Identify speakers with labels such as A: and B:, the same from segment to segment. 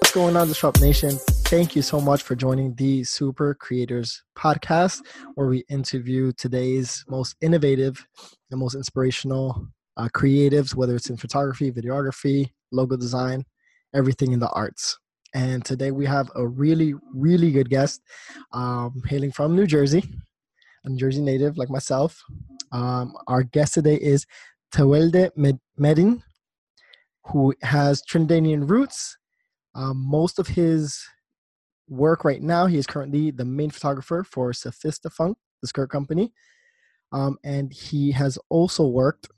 A: What's going on, Disrupt Nation? Thank you so much for joining the Super Creators Podcast, where we interview today's most innovative and most inspirational uh, creatives, whether it's in photography, videography, logo design, everything in the arts. And today we have a really, really good guest um, hailing from New Jersey, a New Jersey native like myself. Um, our guest today is Tewelde Medhin, who has Trinidadian roots. Um, most of his work right now, he is currently the main photographer for Sofistafunk, the skirt company. Um, and he has also worked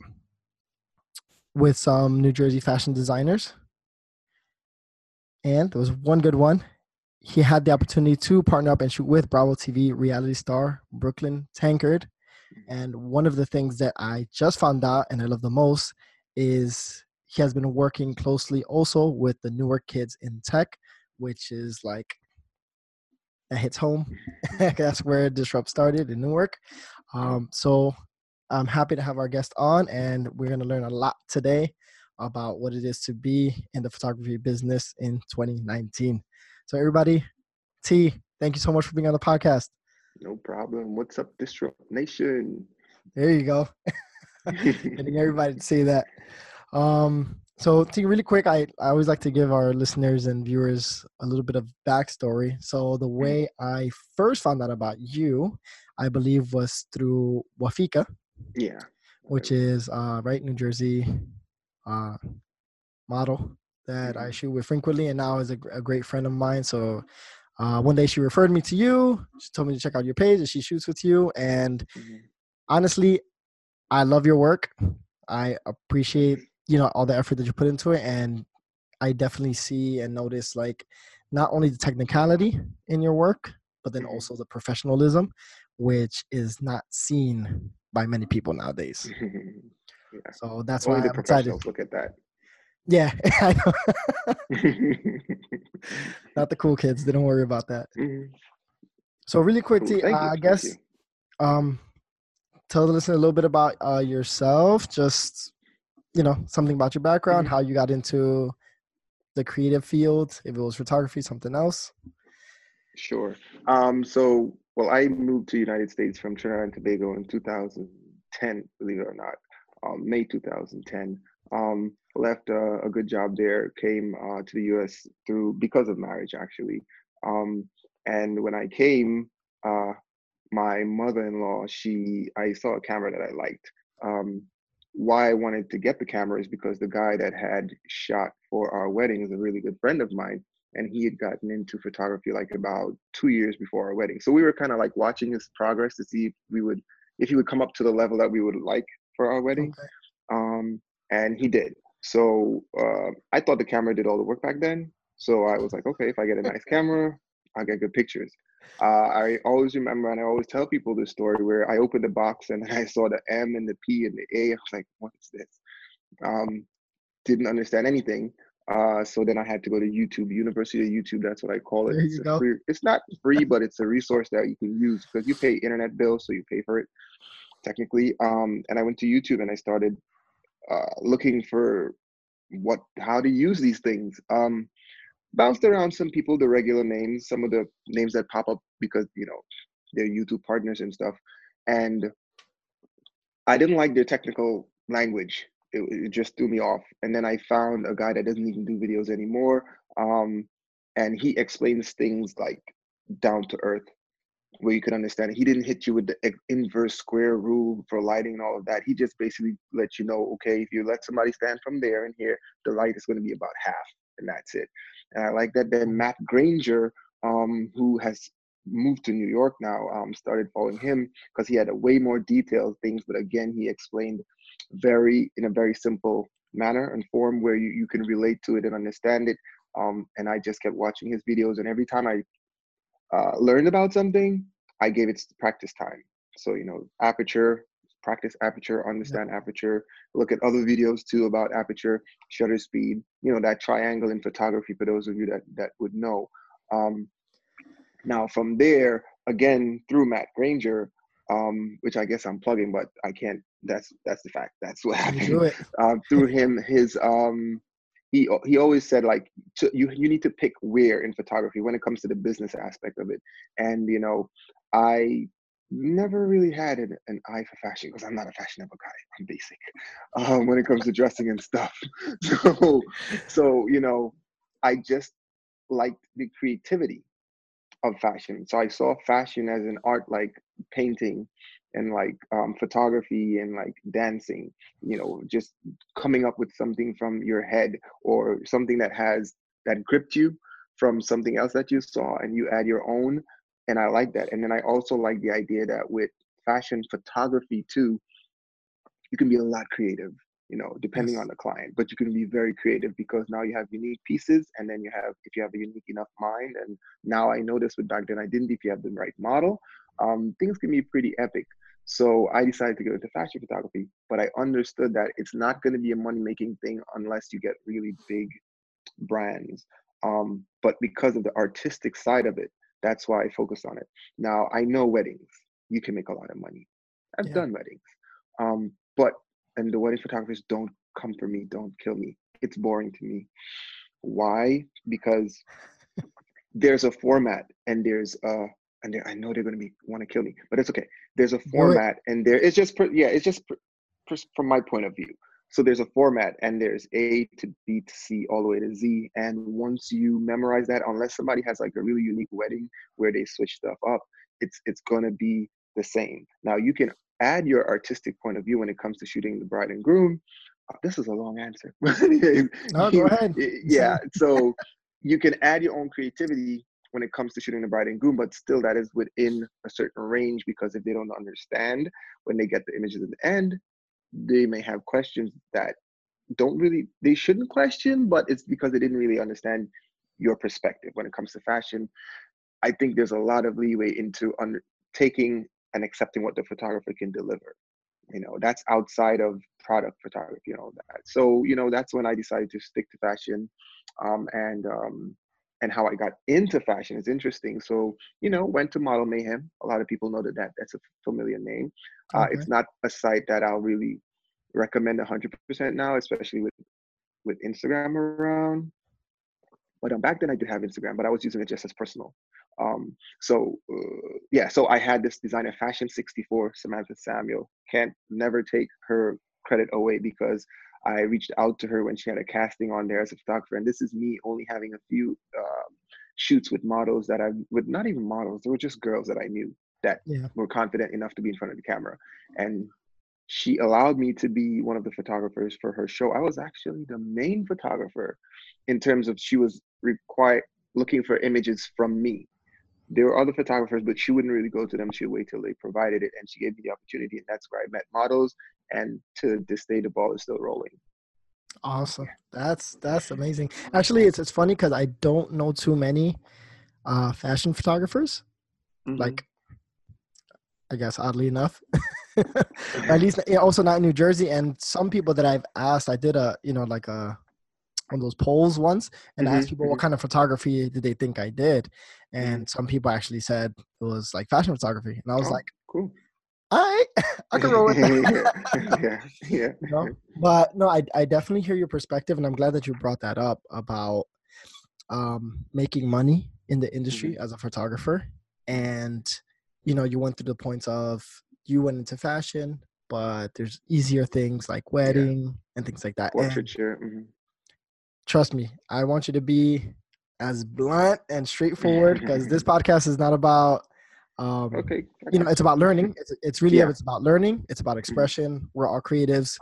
A: with some New Jersey fashion designers. And there was one good one. He had the opportunity to partner up and shoot with Bravo TV reality star Brooklyn Tankard. And one of the things that I just found out and I love the most is he has been working closely also with the Newark Kids in Tech, which is like that hits home. That's where Disrupt started in Newark. Um, so I'm happy to have our guest on, and we're going to learn a lot today about what it is to be in the photography business in 2019. So, everybody, T, thank you so much for being on the podcast.
B: No problem. What's up, Disrupt Nation?
A: There you go. Getting everybody to say that. Um, so, T, really quick, I, I always like to give our listeners and viewers a little bit of backstory. So, the mm. way I first found out about you, I believe, was through Wafika.
B: Yeah.
A: Which is uh, right New Jersey uh, model that I mm-hmm. shoot with frequently, and now is a, a great friend of mine. So uh, one day she referred me to you. She told me to check out your page, and she shoots with you. And mm-hmm. honestly, I love your work. I appreciate you know all the effort that you put into it, and I definitely see and notice like not only the technicality in your work, but then mm-hmm. also the professionalism, which is not seen by many people nowadays. yeah. So that's Only
B: why the I'm excited. Look at that.
A: Yeah, not the cool kids. They don't worry about that. Mm-hmm. So really quick, T, uh, I guess, um, tell the listener a little bit about uh, yourself. Just you know, something about your background, mm-hmm. how you got into the creative field, if it was photography, something else.
B: Sure. Um, so well, I moved to the United States from Trinidad and Tobago in 2010, believe it or not, um, May 2010. Um, left uh, a good job there, came uh, to the US through because of marriage, actually. Um, and when I came, uh, my mother-in-law, she, I saw a camera that I liked. Um, why I wanted to get the camera is because the guy that had shot for our wedding is a really good friend of mine and he had gotten into photography like about two years before our wedding. So we were kind of like watching his progress to see if we would, if he would come up to the level that we would like for our wedding. Okay. Um, and he did. So uh, I thought the camera did all the work back then. So I was like, okay, if I get a nice camera, I'll get good pictures. Uh, I always remember, and I always tell people this story where I opened the box and I saw the M and the P and the A. I was like, what is this? Um, didn't understand anything. Uh, so then I had to go to YouTube, University of YouTube. That's what I call it. It's, free, it's not free, but it's a resource that you can use because you pay internet bills, so you pay for it technically. Um, and I went to YouTube and I started uh, looking for what how to use these things. Um, bounced around some people, the regular names, some of the names that pop up because you know they're YouTube partners and stuff, and I didn't like their technical language it, it, just threw me off. And then I found a guy that doesn't even do videos anymore. Um, and he explains things like down to earth, where you could understand. He didn't hit you with the inverse square rule for lighting and all of that. He just basically let you know, okay, if you let somebody stand from there and here, the light is going to be about half, and that's it. And I like that. Then Matt Granger, um, who has moved to New York now, um, started following him because he had a way more detailed things. But again, he explained very in a very simple manner and form where you, you can relate to it and understand it. Um, and I just kept watching his videos, and every time I uh, learned about something, I gave it practice time. So you know, aperture, practice aperture, understand yeah. aperture, look at other videos too about aperture, shutter speed, you know, that triangle in photography for those of you that, that would know. Um, now from there, again, through Matt Granger, um, which I guess I'm plugging, but I can't. That's that's the fact. That's what happened. Um, through him, his um, he he always said like to, you you need to pick where in photography when it comes to the business aspect of it, and you know, I never really had an, eye for fashion because I'm not a fashionable guy. I'm basic um, when it comes to dressing and stuff. So so you know, I just liked the creativity of fashion. So I saw fashion as an art like painting and like um, photography and like dancing, you know, just coming up with something from your head or something that has that gripped you from something else that you saw and you add your own. And I like that. And then I also like the idea that with fashion photography too, you can be a lot creative you know, depending
A: Yes.
B: on the client. But you can be very creative because now you have unique pieces, and then you have if you have a unique enough mind, and now I this, but back then I didn't. If you have the right model, um, things can be pretty epic. So I decided to go into fashion photography, but I understood that it's not going to be a money making thing unless you get really big brands. Um, but because of the artistic side of it, that's why I focused on it. Now I know weddings, you can make a lot of money. I've
A: Yeah.
B: done weddings, um, but and the wedding photographers don't come for me, don't kill me. It's boring to me. Why? Because there's a format and there's a and I know they're gonna be want to kill me, but it's okay. There's a format and there it's just yeah, it's just from my point of view. So there's a format and there's A to B to C all the way to Z. And once you memorize that, unless somebody has like a really unique wedding where they switch stuff up, it's it's gonna be the same. Now you can add your artistic point of view when it comes to shooting the bride and groom. Uh, this is a long answer.
A: No, go ahead.
B: yeah, so you can add your own creativity when it comes to shooting the bride and groom, but still that is within a certain range because if they don't understand when they get the images at the end, they may have questions that don't really they shouldn't question, but it's because they didn't really understand your perspective when it comes to fashion. I think there's a lot of leeway into under taking and accepting what the photographer can deliver. You know, that's outside of product photography, you know that. So, you know, that's when I decided to stick to fashion. Um, and um and how I got into fashion is interesting. So, you know, went to Model Mayhem. A lot of people know that, that that's a familiar name. Uh,
A: Okay.
B: It's not a site that I'll really recommend 100% now, especially with with Instagram around. But um, back then I did have Instagram, but I was using it just as personal. Um, so uh, yeah, so I had this designer, Fashion 64, Samantha Samuel. Can't never take her credit away because I reached out to her when she had a casting on there as a photographer, and this is me only having a few um, shoots with models that I with not even models, they were just girls that I knew that
A: Yeah.
B: were confident enough to be in front of the camera, and she allowed me to be one of the photographers for her show. I was actually the main photographer in terms of she was required looking for images from me. There were other photographers, but she wouldn't really go to them. She'd wait till they provided it, and she gave me the opportunity, and that's where I met models. And to this day, the ball is still rolling.
A: Awesome. That's that's amazing. Actually, it's it's funny because I don't know too many uh, fashion photographers.
B: Mhm.
A: Like, I guess oddly enough, at least also not in New Jersey. And some people that I've asked, I did a you know like a one of those polls once and asked
B: Mhm,
A: people what
B: mhm.
A: kind of photography did they think I did,
B: Mm-hmm.
A: and some people actually said it was like fashion photography, and I was
B: Oh,
A: like,
B: cool.
A: I I can roll with that.
B: yeah, yeah.
A: you know? But no, I I definitely hear your perspective, and I'm glad that you brought that up about um, making money in the industry as a photographer. And you know, you went through the points of you went into fashion, but there's easier things like wedding and things like that.
B: Portraiture. mhm.
A: trust me, I want you to be as blunt and straightforward because this podcast is not about um,
B: Okay.
A: You know it's about learning it's, it's really
B: Yeah.
A: it's about learning it's about expression we're all creatives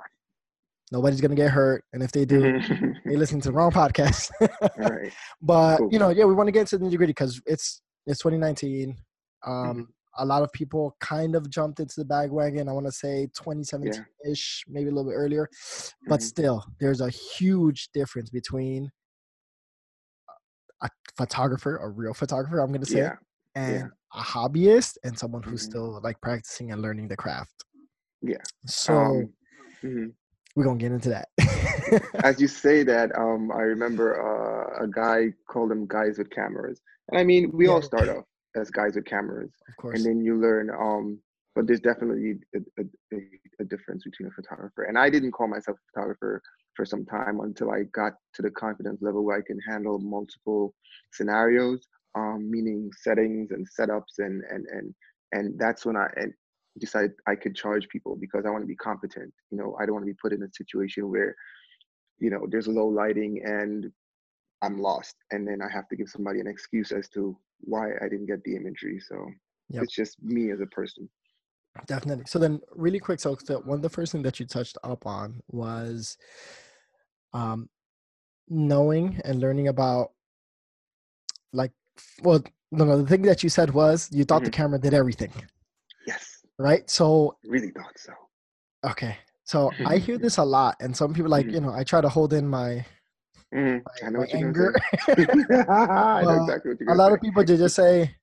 A: nobody's gonna get hurt and if they do they listen to the wrong podcast
B: right.
A: but
B: Cool.
A: you know yeah we want to get into the nitty gritty because it's it's 2019 um
B: Mhm.
A: A lot of people kind of jumped into the bandwagon i want to say 2017ish maybe a little bit earlier but
B: Mhm.
A: still there's a huge difference between a photographer a real photographer i'm gonna say
B: Yeah.
A: and a hobbyist and someone who's
B: Mhm.
A: still like practicing and learning the craft.
B: Yeah.
A: So
B: Um, mhm.
A: we're gonna get into that.
B: As you say that, um, I remember uh, a guy called them guys with cameras, and I mean, we all start off as guys with cameras,
A: of course.
B: and then you learn um, but there's definitely a, a, a, difference between a photographer. And i didn't call myself a photographer for some time until i got to the confidence level where i can handle multiple scenarios um, meaning settings and setups and and and and that's when i and decided i could charge people because i want to be competent. You know i don't want to be put in a situation where you know there's low lighting and i'm lost and then i have to give somebody an excuse as to why i didn't get the imagery so yep. it's just me as a person
A: Definitely. So then, really quick. So, so one of the first thing that you touched up on was um, knowing and learning about, like, well, no, no. The thing that you said was you thought mm-hmm. the camera did everything.
B: Yes.
A: Right. So.
B: Really thought so.
A: Okay. So I hear this a lot, and some people like mm-hmm. you know I try to hold in my
B: Mm,
A: I know what anger. I know exactly what you're a lot say. of people just say,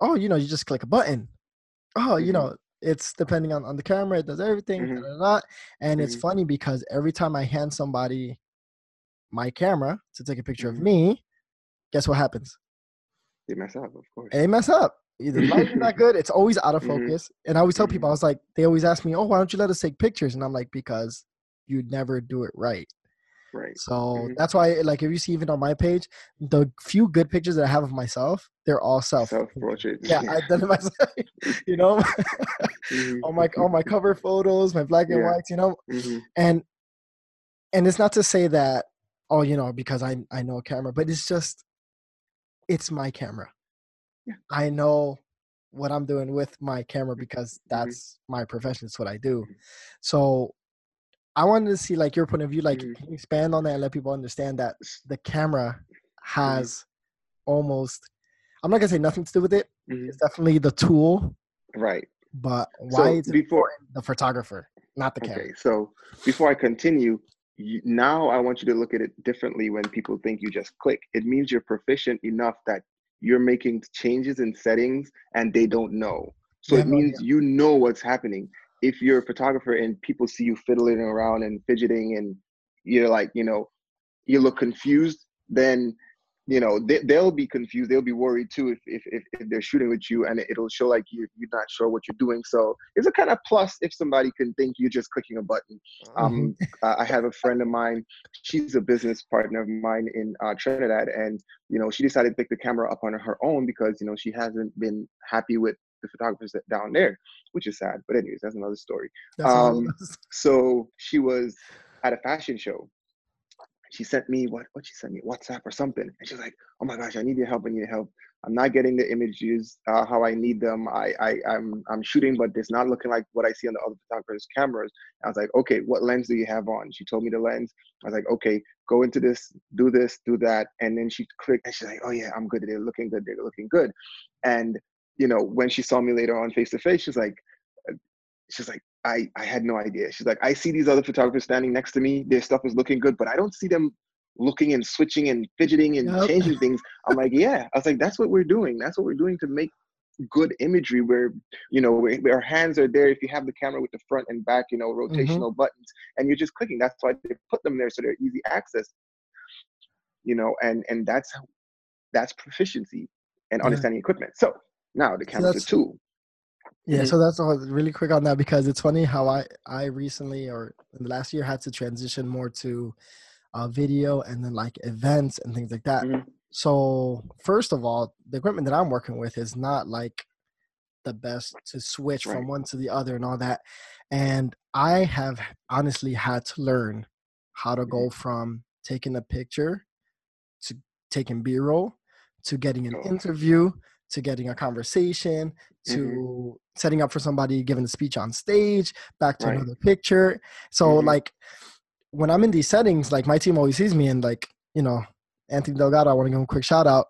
A: "Oh, you know, you just click a button." oh, you mm-hmm. know, it's depending on, on the camera, it does everything, mm-hmm. blah, blah, blah. and mm-hmm. it's funny because every time I hand somebody my camera to take a picture of mm-hmm. me, guess what happens?
B: They mess up, of course.
A: They mess up. Either lighting's not good, it's always out of mm-hmm. focus. And I always tell people, I was like, they always ask me, oh, why don't you let us take pictures? And I'm like, because you never do it right.
B: Right.
A: So mm-hmm. that's why, like, if you see even on my page, the few good pictures that I have of myself, they're all self.
B: Self portrait.
A: Yeah, I done it myself. you know, mm-hmm. all my all my cover photos, my black and yeah. whites. You know, mm-hmm. and and it's not to say that oh, you know, because I I know a camera, but it's just it's my camera. Yeah. I know what I'm doing with my camera because mm-hmm. that's my profession. It's what I do. Mm-hmm. So I wanted to see like your point of view. Like, mm-hmm. expand on that and let people understand that the camera mm-hmm. has mm-hmm. almost. I'm not gonna say nothing to do with it. Mm-hmm. It's definitely the tool.
B: Right.
A: But why so is before the photographer, not the camera? Okay.
B: So before I continue, you, now I want you to look at it differently. When people think you just click, it means you're proficient enough that you're making changes in settings and they don't know. So yeah, it means yeah. you know what's happening if you're a photographer and people see you fiddling around and fidgeting and you're like you know you look confused then you know they, they'll be confused. They'll be worried too if, if, if, if they're shooting with you and it'll show like you, you're not sure what you're doing. So it's a kind of plus if somebody can think you're just clicking a button. Um, mm-hmm. i have a friend of mine. She's a business partner of mine in uh, trinidad and you know she decided to pick the camera up on her own because you know she hasn't been happy with the photographers down there, which is sad. But anyways, that's another story. That's um, so she was at a fashion show. She sent me what what she sent me WhatsApp or something, and she's like, "Oh my gosh, I need your help. I need your help. I'm not getting the images uh, how I need them. I, I I'm I'm shooting, but it's not looking like what I see on the other photographers' cameras." I was like, "Okay, what lens do you have on?" She told me the lens. I was like, "Okay, go into this, do this, do that," and then she clicked, and she's like, "Oh yeah, I'm good. They're looking good. They're looking good," and you know, when she saw me later on face to face, she's like, uh, she's like, I, I had no idea. She's like, I see these other photographers standing next to me. Their stuff is looking good, but I don't see them looking and switching and fidgeting and nope. changing things. I'm like, yeah. I was like, that's what we're doing. That's what we're doing to make good imagery where, you know, where, where our hands are there. If you have the camera with the front and back, you know, mm-hmm. rotational mm-hmm. buttons and you're just clicking. That's why they put them there. So they're easy access, you know, and, and that's, that's proficiency and understanding equipment. So now the camera's so a tool.
A: Yeah, mm-hmm. so that's all really quick on that because it's funny how I I recently or in the last year had to transition more to uh, video and then like events and things like that. Mm-hmm. So first of all, the equipment that I'm working with is not like the best to switch right. from one to the other and all that. And I have honestly had to learn how to go mm-hmm. from taking a picture to taking B-roll to getting an oh. interview to getting a conversation to mm-hmm. setting up for somebody giving a speech on stage back to right. another picture so mm-hmm. like when i'm in these settings like my team always sees me and like you know anthony delgado i want to give him a quick shout out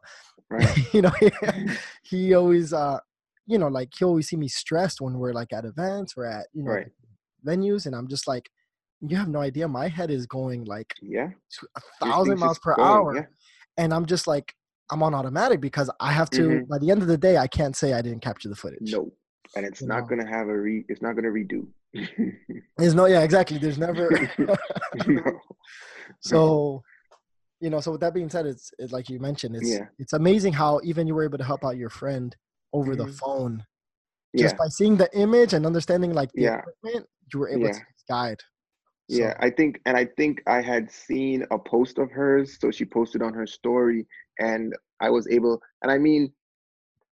A: right. you know he, he, always uh you know like he always see me stressed when we're like at events or at you know right. venues and i'm just like you have no idea my head is going like
B: yeah
A: a thousand miles per going, hour yeah. and i'm just like I'm on automatic because I have to. Mm-hmm. By the end of the day, I can't say I didn't capture the footage.
B: No, and it's you not know? gonna have a re. It's not gonna redo.
A: There's no. Yeah, exactly. There's never. no. So, you know. So with that being said, it's, it's like you mentioned. It's yeah. it's amazing how even you were able to help out your friend over mm-hmm. the phone just
B: yeah
A: by seeing the image and understanding like the
B: Yeah.
A: equipment, you were able
B: Yeah.
A: to guide.
B: Yeah, I think, and I think I had seen a post of hers, so she posted on her story, and I was able, and I mean,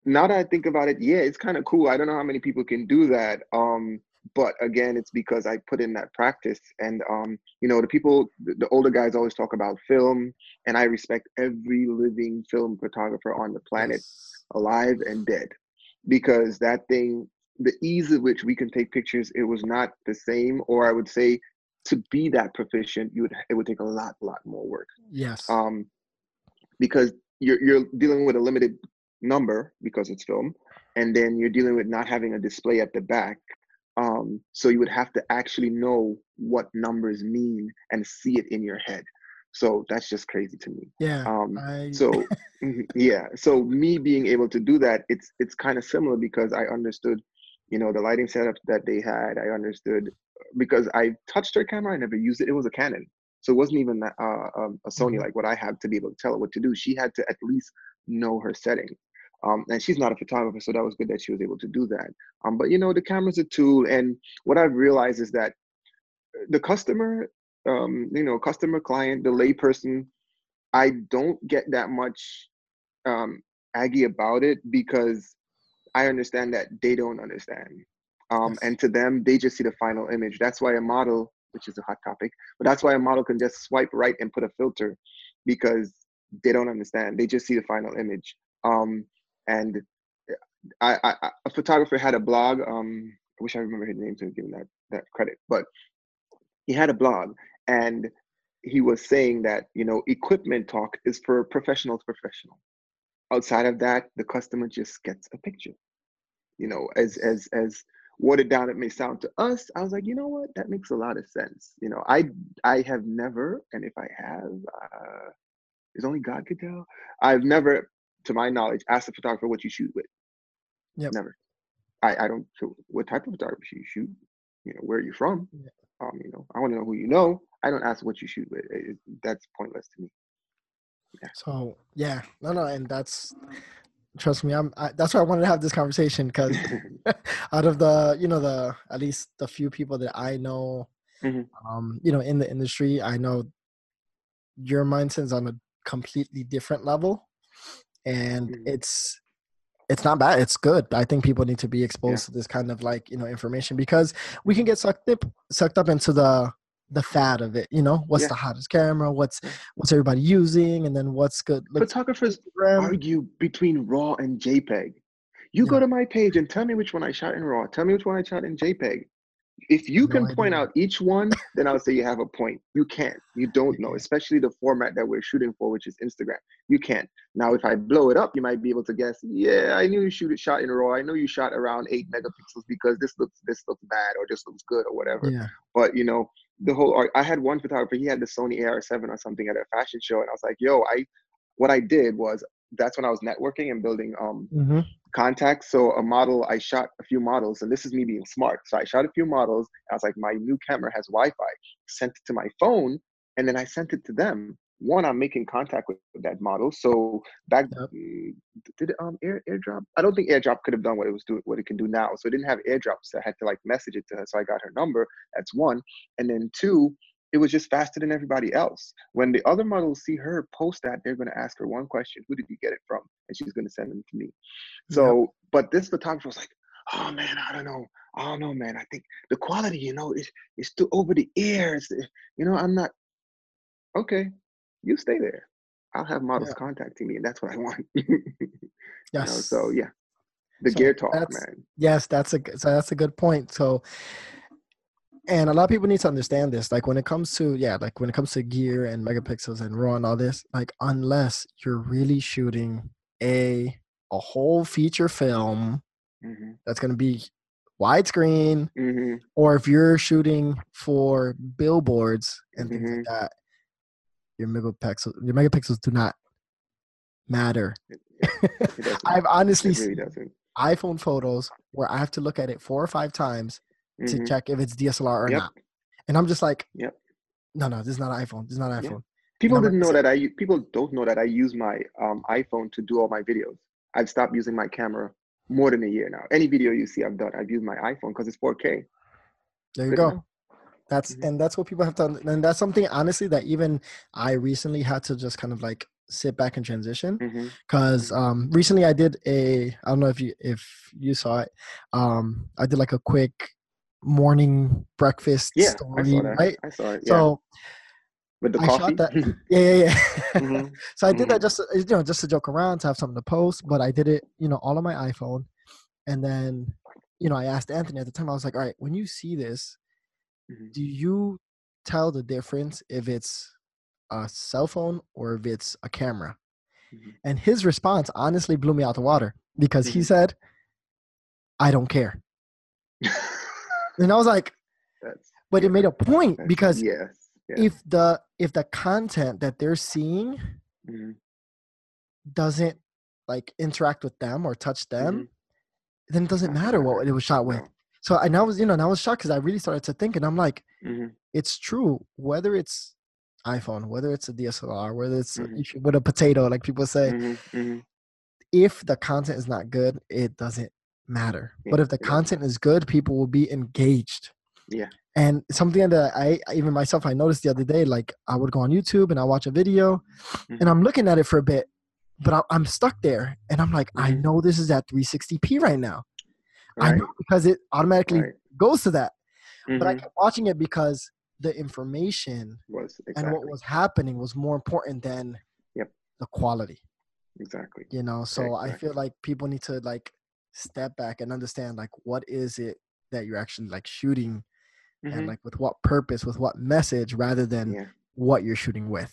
B: now that I think about it, yeah, it's kind of cool. I don't know how many people can do that. Um, but again, it's because I put in that practice, and um, you know, the people, the, older guys always talk about film, and I respect every living film photographer on the planet, alive and dead, because that thing, the ease of which we can take pictures, it was not the same, or I would say to be that proficient, you would it would take a lot, lot more work.
A: Yes.
B: Um, because you're you're dealing with a limited number because it's film, and then you're dealing with not having a display at the back. Um, so you would have to actually know what numbers mean and see it in your head. So that's just crazy to me.
A: yeah.
B: Um,
A: I
B: so mhm, yeah, so me being able to do that, it's it's kind of similar because I understood, you know, the lighting setup that they had. I understood because I touched her camera. I never used it. It was a Canon, so it wasn't even uh, um, a Sony
A: Mhm.
B: like what I have to be able to tell her what to do. She had to at least know her setting. Um, and she's not a photographer, so that was good that she was able to do that. Um, but you know, the camera's a tool, and what I've realized is that the customer, um, you know, customer client, the layperson, I don't get that much um, aggy about it because I understand that they don't understand. Um,
A: Yes.
B: and to them, they just see the final image. That's why a model, which is a hot topic, but that's why a model can just swipe right and put a filter because they don't understand. They just see the final image. Um, and I, I, a photographer had a blog. Um, I wish I remember his name to give him that that credit, but he had a blog and he was saying that you know equipment talk is for professionals professional outside of that the customer just gets a picture you know as as as watered down it may sound to us i was like you know what? That makes a lot of sense. You know i i have never and if i have uh is only god could tell. I've never to my knowledge asked a photographer what you shoot with.
A: Yeah
B: never. I i don't so what type of photography you shoot you know where are you from
A: Yeah.
B: um you know i want to know who you know. I don't ask what you shoot with. It- it- that's pointless to me. Yeah.
A: So yeah, no, no, and that's trust me, I'm. I, that's why I wanted to have this conversation because out of the, you know, the at least the few people that I know,
B: Mhm.
A: um, you know, in the industry, I know your mindset is on a completely different level, and
B: Mhm.
A: it's it's not bad. It's good. I think people need to be exposed to this kind of like you know information because we can get sucked up sucked up into the the fad of it. You know, what's
B: Yeah.
A: the hottest camera? What's what's everybody using? And then what's good?
B: Photographers
A: Instagram.
B: argue between raw and jpeg you go to my page and tell me which one i shot in raw tell me which one i shot in jpeg if you
A: No
B: can point out each one then i'll say you have a point. You can't. You don't know especially the format that we're shooting for which is instagram. You can't. Now if i blow it up you might be able to guess yeah i knew you shoot it shot in raw. I know you shot around eight megapixels because this looks this looks bad or this looks good or whatever.
A: Yeah.
B: but you know the whole art i had one photographer he had the sony ar7 or something at a fashion show and i was like yo i what i did was that's when i was networking and building um
A: hmm
B: contacts. So a model i shot a few models and this is me being smart. So i shot a few models i was like my new camera has wi-fi. Sent it to my phone and then i sent it to them. One i'm making contact with that model. So back
A: Yep.
B: mm, did it um air airdrop? I don't think airdrop could have done what it was doing what it can do now. So it didn't have airdrop so i had to like message it to her so i got her number. That's one. And then two it was just faster than everybody else. When the other models see her post that they're going to ask her one question who did you get it from? And she's going to send them to me. So but this photographer was like oh man i don't know. I don't know man. I think the quality you know is is too over the ears eh, you know i'm not okay you stay there. I'll have models
A: Yeah.
B: contacting me and that's what i want. You
A: Yes.
B: know so yeah. The
A: So
B: gear talk man.
A: Yes, that's a so that's a good point. So, and a lot of people need to understand this. Like when it comes to yeah, like when it comes to gear and megapixels and raw and all this, like unless you're really shooting a a whole feature film
B: hmm
A: that's going to be widescreen,
B: hmm
A: or if you're shooting for billboards and things
B: Mhm.
A: like that, your megapixels your megapixels do not matter. I've honestly
B: really
A: seen
B: doesn't
A: iPhone photos where I have to look at it four or five times to
B: Mhm.
A: check if it's DSLR or
B: Yep.
A: not. And I'm just like,
B: Yep.
A: no, no, this is not an iPhone. This is not an iPhone.
B: People
A: I'm like,
B: didn't know that I people don't know that I use my um, iPhone to do all my videos. I've stopped using my camera more than a year now. Any video you see I've done, I've used my iPhone because it's 4K.
A: There you Good go. Enough. That's mm-hmm. and that's what people have to and that's something honestly that even I recently had to just kind of like sit back and transition because mm-hmm. um recently I did a I don't know if you if you saw it um I did like a quick morning breakfast
B: yeah,
A: story right
B: I saw it
A: yeah. so
B: with the I coffee
A: that, yeah yeah yeah mm-hmm. so I did that mm-hmm. just you know just to joke around to have something to post but I did it you know all on my iPhone and then you know I asked Anthony at the time I was like all right when you see this mm-hmm. do you tell the difference if it's a cell phone or if it's a camera? Mm-hmm. And his response honestly blew me out the water because mm-hmm. he said, I don't care. And I was like, that's, but it made a point because
B: yes,
A: yes, if the if the content that they're seeing mm-hmm. doesn't like interact with them or touch them, mm-hmm. then it doesn't matter what it was shot with. So and I was, you know, and I was shocked because I really started to think, and I'm like, mm-hmm. it's true. Whether it's iPhone, whether it's a DSLR, whether it's mm-hmm. with a potato, like people say, mm-hmm. mm-hmm. if the content is not good, it doesn't matter. Yeah. But if the content is good, people will be engaged.
B: Yeah.
A: And something that I even myself I noticed the other day, like I would go on YouTube and I watch a video, and I'm mm-hmm. looking at it for a bit, but I, am stuck there, and I'm like, I mm-hmm. know this is at 360p right now. Right. I know because it automatically right. goes to that. Mm-hmm. But I mm-hmm. kept watching it because the information
B: was
A: exactly. and what was happening was more important than
B: yep.
A: the quality.
B: Exactly.
A: You know, so exactly. I feel like people need to like step back and understand like what is it that you're actually like shooting mm-hmm. and like with what purpose, with what message rather than yeah. what you're shooting with.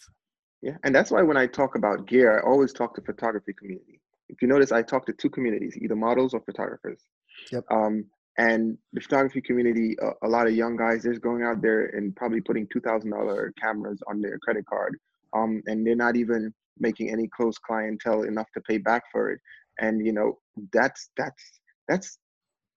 B: Yeah. And that's why when I talk about gear, I always talk to photography community. If you notice, I talk to two communities, either models or photographers.
A: Yep.
B: Um, and the photography community, a, a, lot of young guys, they're going out there and probably putting two thousand dollar cameras on their credit card, um, and they're not even making any close clientele enough to pay back for it. And you know, that's that's that's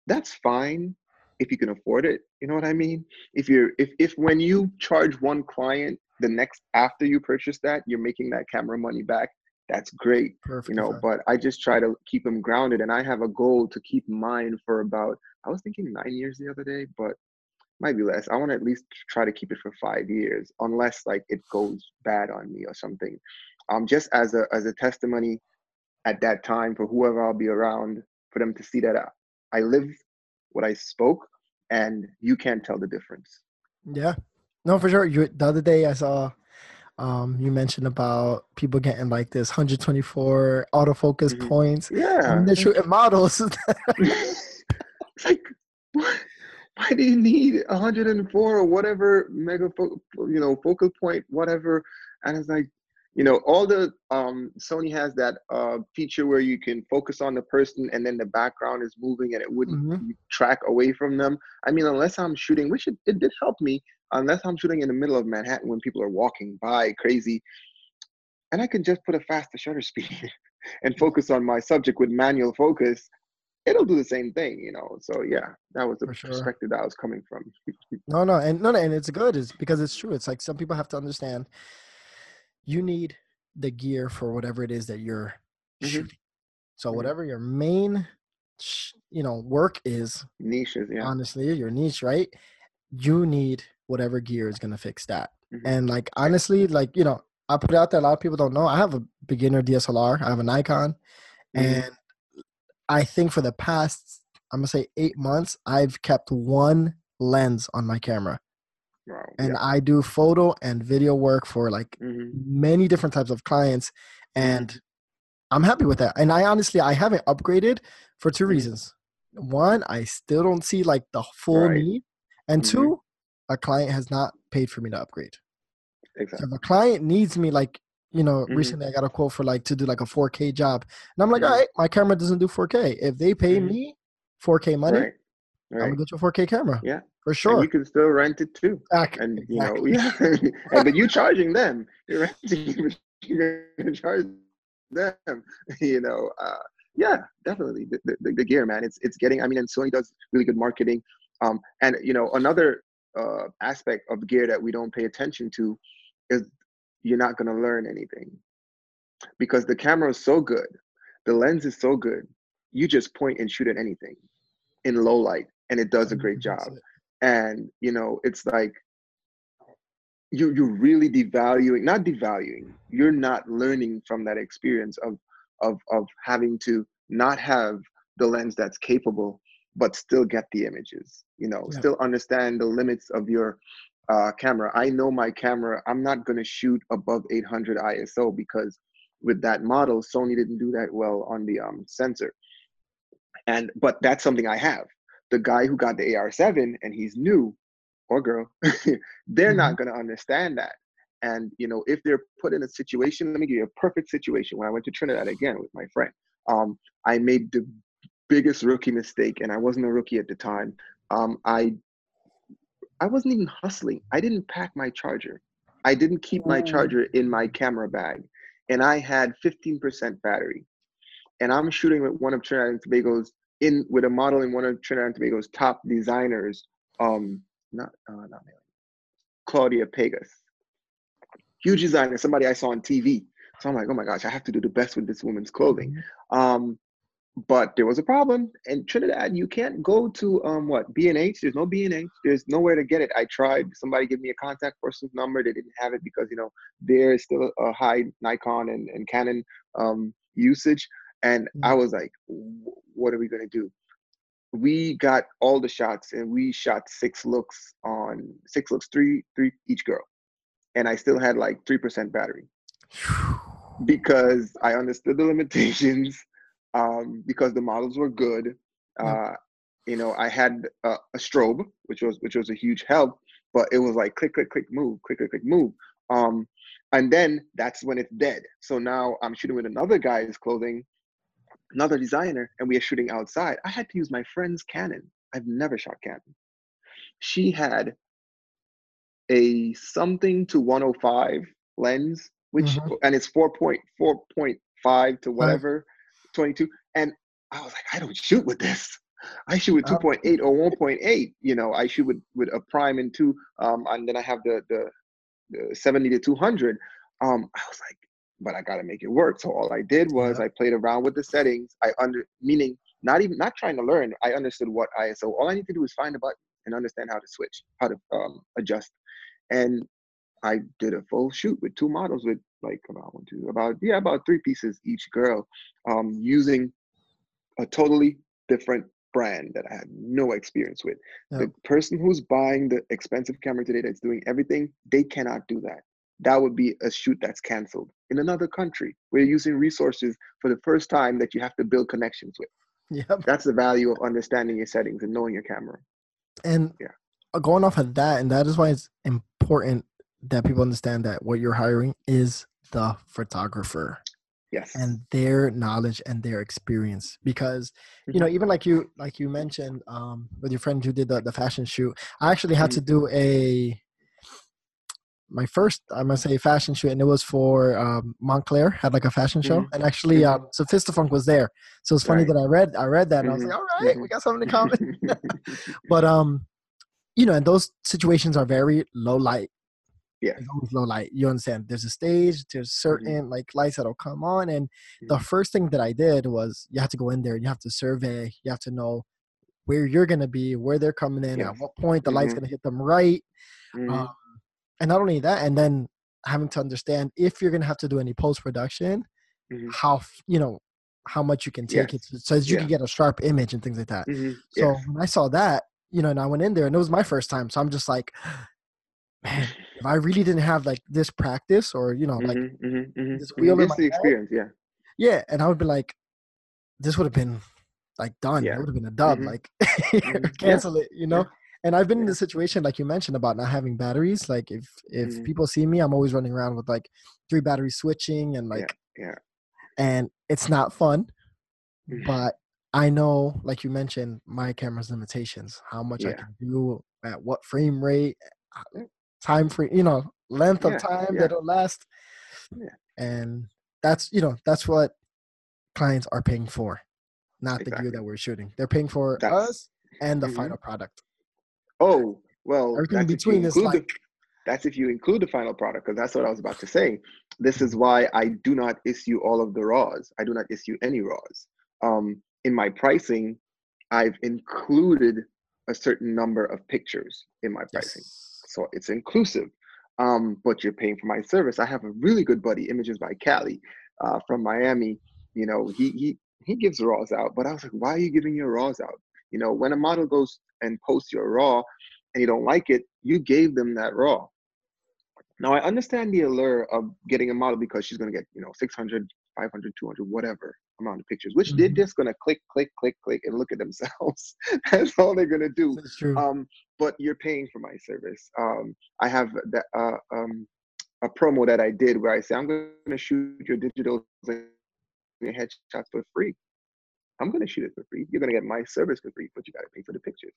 B: that's fine if you can afford it. You know what I mean? If you're if if when you charge one client, the next after you purchase that, you're making that camera money back that's great
A: Perfect,
B: you know but i just try to keep them grounded and i have a goal to keep mine for about i was thinking nine years the other day but might be less i want to at least try to keep it for five years unless like it goes bad on me or something um just as a as a testimony at that time for whoever i'll be around for them to see that i, I live what i spoke and you can't tell the difference
A: yeah no for sure you the other day i saw um, you mentioned about people getting like this 124 autofocus mm-hmm. points.
B: Yeah.
A: And they're shooting models.
B: like, why do you need 104 or whatever mega, fo- you know, focal point, whatever? And it's like, you know, all the um, Sony has that uh, feature where you can focus on the person and then the background is moving and it wouldn't mm-hmm. track away from them. I mean, unless I'm shooting, which it, it did help me unless I'm shooting in the middle of Manhattan when people are walking by crazy, and I can just put a faster shutter speed and focus on my subject with manual focus, it'll do the same thing, you know. So yeah, that was the sure. perspective that I was coming from.
A: no, no, and no, no, and it's good, is because it's true. It's like some people have to understand you need the gear for whatever it is that you're mm-hmm. shooting. So mm-hmm. whatever your main you know work is
B: niches yeah
A: honestly your niche right you need whatever gear is gonna fix that. Mm-hmm. And like honestly, like you know, I put it out there. A lot of people don't know. I have a beginner DSLR. I have a Nikon, mm-hmm. and I think for the past, I'm gonna say eight months, I've kept one lens on my camera.
B: Wow,
A: and yeah. I do photo and video work for like mm-hmm. many different types of clients, and. I'm happy with that. And I honestly, I haven't upgraded for two mm-hmm. reasons. One, I still don't see like the full right. need, and mm-hmm. two, a client has not paid for me to upgrade.
B: Exactly.
A: So if a client needs me, like you know, mm-hmm. recently I got a quote for like to do like a 4K job, and I'm like, mm-hmm. all right, my camera doesn't do 4K. If they pay mm-hmm. me 4K money, right. Right. I'm gonna get you a 4K camera.
B: Yeah,
A: for sure.
B: And you can still rent it too. And you know, yeah. and but you charging them, you're renting, you're gonna charge them. You know, uh, yeah, definitely the, the, the, gear, man. It's it's getting. I mean, and Sony does really good marketing. Um, and you know, another uh, aspect of gear that we don't pay attention to is you're not going to learn anything because the camera is so good the lens is so good you just point and shoot at anything in low light and it does a great job. And you know it's like you you're really devaluing not devaluing you're not learning from that experience of of of having to not have the lens that's capable but still get the images you know
A: Yeah.
B: still understand the limits of your uh, camera. I know my camera i'm not going to shoot above 800 iso because with that model sony didn't do that well on the um, sensor. And but that's something i have the guy who got the ar7 and he's new or girl they're not going to understand that. And you know if they're put in a situation let me give you a perfect situation when i went to trinidad again with my friend. Um, i made the biggest rookie mistake and i wasn't a rookie at the time. Um, i i wasn't even hustling. I didn't pack my charger. I didn't keep my charger in my camera bag. And i had 15% battery. And i'm shooting with one of trinidad and tobago's in with a model in one of trinidad and tobago's top designers um not uh, not Mary, claudia Pegus huge designer somebody i saw on tv so i'm like oh my gosh i have to do the best with this woman's clothing
A: Mhm.
B: um, but there was a problem in Trinidad. You can't go to um what B and H. There's no B and H. There's nowhere to get it. I tried. Somebody give me a contact person's number. They didn't have it because you know there's still a high Nikon and, and Canon um usage. And I was like, "Wh- what are we gonna do? We got all the shots and we shot six looks on six looks, three three each girl, and I still had like three percent battery because I understood the limitations, um, because the models were good. Uh, you know, I had a, a strobe, which was which was a huge help, but it was like click, click, click, move, click, click, click, move. Um, and then that's when it's dead. So now I'm shooting with another guy's clothing, another designer, and we are shooting outside. I had to use my friend's Canon. I've never shot Canon. She had a something to 105 lens, which
A: Mhm.
B: and it's 4.4.5 to whatever, 22. And I was like, I don't shoot with this. I shoot with
A: Oh.
B: 2.8 or 1.8. You know, I shoot with with a prime and two, um, and then I have the the, the 70 to 200. Um, I was like, but I got to make it work. So all I did was
A: Yeah.
B: I played around with the settings. I under meaning not even not trying to learn. I understood what ISO. All I need to do is find a button and understand how to switch, how to um, adjust. And I did a full shoot with two models with like about one, two, about yeah, about three pieces each girl, um, using a totally different brand that I had no experience with. The person who's buying the expensive camera today that's doing everything, they cannot do that. That would be a shoot that's canceled in another country. We're using resources for the first time that you have to build connections with.
A: Yep.
B: That's the value of understanding your settings and knowing your camera.
A: And
B: Yeah.
A: uh, going off of that, and that is why it's important that people understand that what you're hiring is the photographer
B: Yes.
A: and their knowledge and their experience. Because you know, even like you like you mentioned um, with your friend who did the, the fashion shoot, I actually had to do a my first I must say fashion shoot, and it was for um, Montclair had like a fashion show,
B: Mhm.
A: and actually
B: Mhm.
A: um, Sofistafunk was there. So it's funny
B: Right.
A: that I read I read that, and I was
B: Mhm.
A: like, all right, we got something in common. but um, you know, and those situations are very low light.
B: yeah.
A: It's always low light. You understand? There's a stage. There's certain like lights that'll come on, and the first thing that I did was you have to go in there and you have to survey. You have to know where you're gonna be, where they're coming in, at what point the light's gonna hit them right, um, and not only that, and then having to understand if you're gonna have to do any post production,
B: Mhm.
A: how you know how much you can take it, so as you
B: Yeah.
A: can get a sharp image and things like that.
B: Mhm.
A: So
B: Yes.
A: when I saw that, you know, and I went in there, and it was my first time, so I'm just like, man, if I really didn't have like this practice, or you know, like
B: Mhm, mhm, mhm,
A: this wheel in my
B: the
A: head,
B: experience, yeah.
A: yeah, and I would be like, this would have been like done.
B: Yeah.
A: It would have been a dub,
B: Mhm.
A: like cancel it, you know.
B: Yeah.
A: And I've been in
B: Yeah.
A: the situation like you mentioned about not having batteries. Like if if
B: Mhm.
A: people see me, I'm always running around with like three batteries switching and like,
B: Yeah.
A: and it's not fun.
B: Mhm.
A: But I know, like you mentioned, my camera's limitations, how much I can do at what frame rate, uh, time frame, you know, length
B: Yeah,
A: of time
B: yeah.
A: that it'll last.
B: Yeah.
A: And that's you know that's what clients are paying for, not the gear that we're shooting. They're paying for
B: That's
A: us and the
B: Mhm.
A: final product.
B: Oh, well,
A: Everything
B: that's if you
A: between is
B: include the that's if you include the final product, because that's what I was about to say. This is why I do not issue all of the raws. I do not issue any raws. Um, in my pricing, I've included a certain number of pictures in my pricing. Yes. So it's inclusive. Um, but you're paying for my service. I have a really good buddy, Images by Cali, uh, from Miami. You know, he he he gives raws out, but I was like, why are you giving your raws out? You know, when a model goes and posts your raw and you don't like it, you gave them that raw. Now I understand the allure of getting a model because she's going to get, you know, 600, 500, 200, whatever amount of pictures, which mm-hmm. they're just going to click, click, click, click and look at themselves. That's all they're going to do.
A: That's true.
B: Um, but you're paying for my service. Um, I have that, uh, um, a promo that I did where I say, I'm going to shoot your digital headshots for free. I'm going to shoot it for free. You're going to get my service for free, but you got to pay for the pictures.